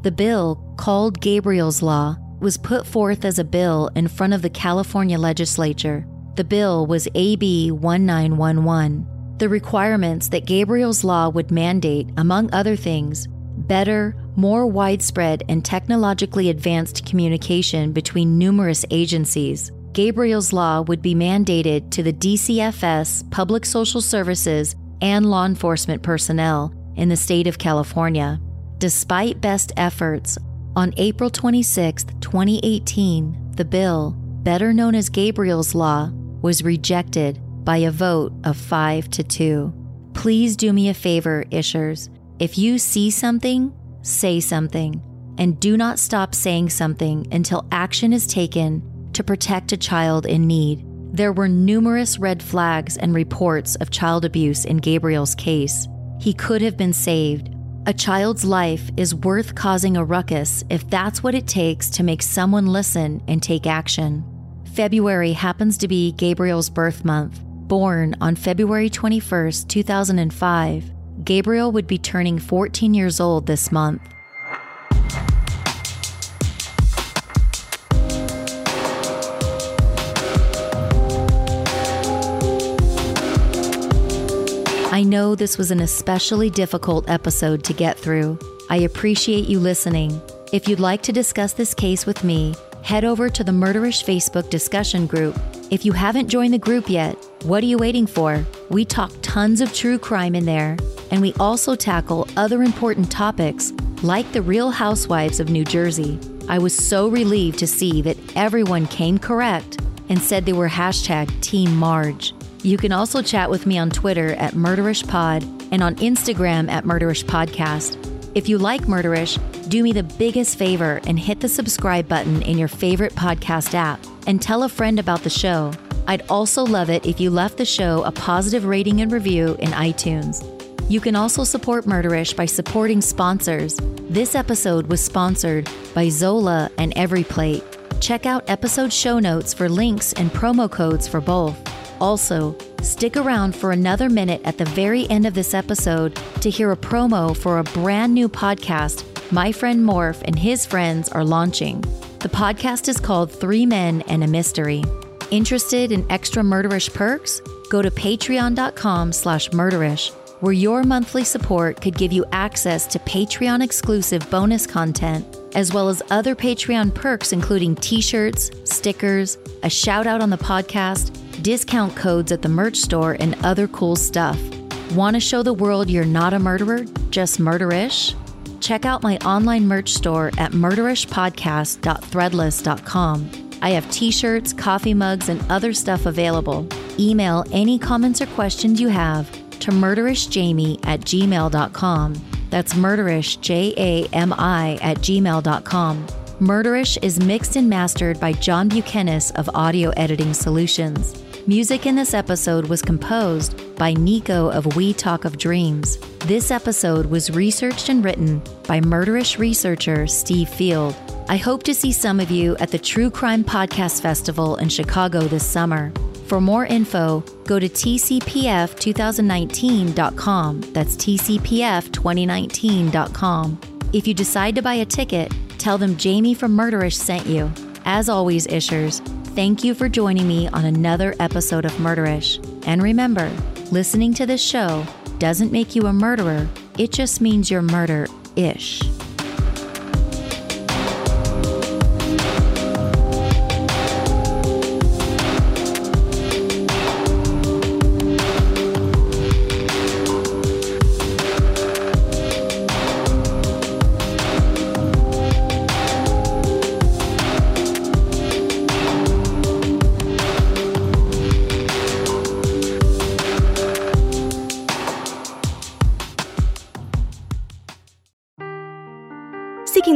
[SPEAKER 2] The bill, called Gabriel's Law, was put forth as a bill in front of the California legislature. The bill was AB 1911. The requirements that Gabriel's Law would mandate, among other things, better, more widespread, and technologically advanced communication between numerous agencies. Gabriel's Law would be mandated to the DCFS, Public Social Services, and law enforcement personnel in the state of California. Despite best efforts, on April 26, 2018, the bill, better known as Gabriel's Law, was rejected by a vote of 5 to 2. Please do me a favor, Ishers. If you see something, say something, and do not stop saying something until action is taken to protect a child in need. There were numerous red flags and reports of child abuse in Gabriel's case. He could have been saved, a child's life is worth causing a ruckus if that's what it takes to make someone listen and take action. February happens to be Gabriel's birth month. Born on February 21, 2005, Gabriel would be turning 14 years old this month. I know this was an especially difficult episode to get through. I appreciate you listening. If you'd like to discuss this case with me, head over to the Murderish Facebook discussion group. If you haven't joined the group yet, what are you waiting for? We talk tons of true crime in there, and we also tackle other important topics like the real housewives of New Jersey. I was so relieved to see that everyone came correct and said they were hashtag Team Marge. You can also chat with me on Twitter at MurderishPod and on Instagram at Murderish Podcast. If you like Murderish, do me the biggest favor and hit the subscribe button in your favorite podcast app and tell a friend about the show. I'd also love it if you left the show a positive rating and review in iTunes. You can also support Murderish by supporting sponsors. This episode was sponsored by Zola and EveryPlate. Check out episode show notes for links and promo codes for both. Also, stick around for another minute at the very end of this episode to hear a promo for a brand new podcast my friend Morph and his friends are launching. The podcast is called Three Men and a Mystery. Interested in extra murderish perks? Go to patreon.com slash murderish, where your monthly support could give you access to Patreon exclusive bonus content, as well as other Patreon perks, including t shirts, stickers, a shout out on the podcast, discount codes at the merch store, and other cool stuff. Want to show the world you're not a murderer, just murderish? Check out my online merch store at murderishpodcast.threadless.com. I have t shirts, coffee mugs, and other stuff available. Email any comments or questions you have to murderishjami at gmail.com. That's murderish, J A M I, at gmail.com. Murderish is mixed and mastered by John Buchanan of Audio Editing Solutions. Music in this episode was composed by Nico of We Talk of Dreams. This episode was researched and written by murderish researcher Steve Field. I hope to see some of you at the True Crime Podcast Festival in Chicago this summer. For more info, go to tcpf2019.com. That's tcpf2019.com. If you decide to buy a ticket, tell them Jami from Murderish sent you. As always, Ishers, thank you for joining me on another episode of Murderish. And remember, listening to this show doesn't make you a murderer, it just means you're murder ish.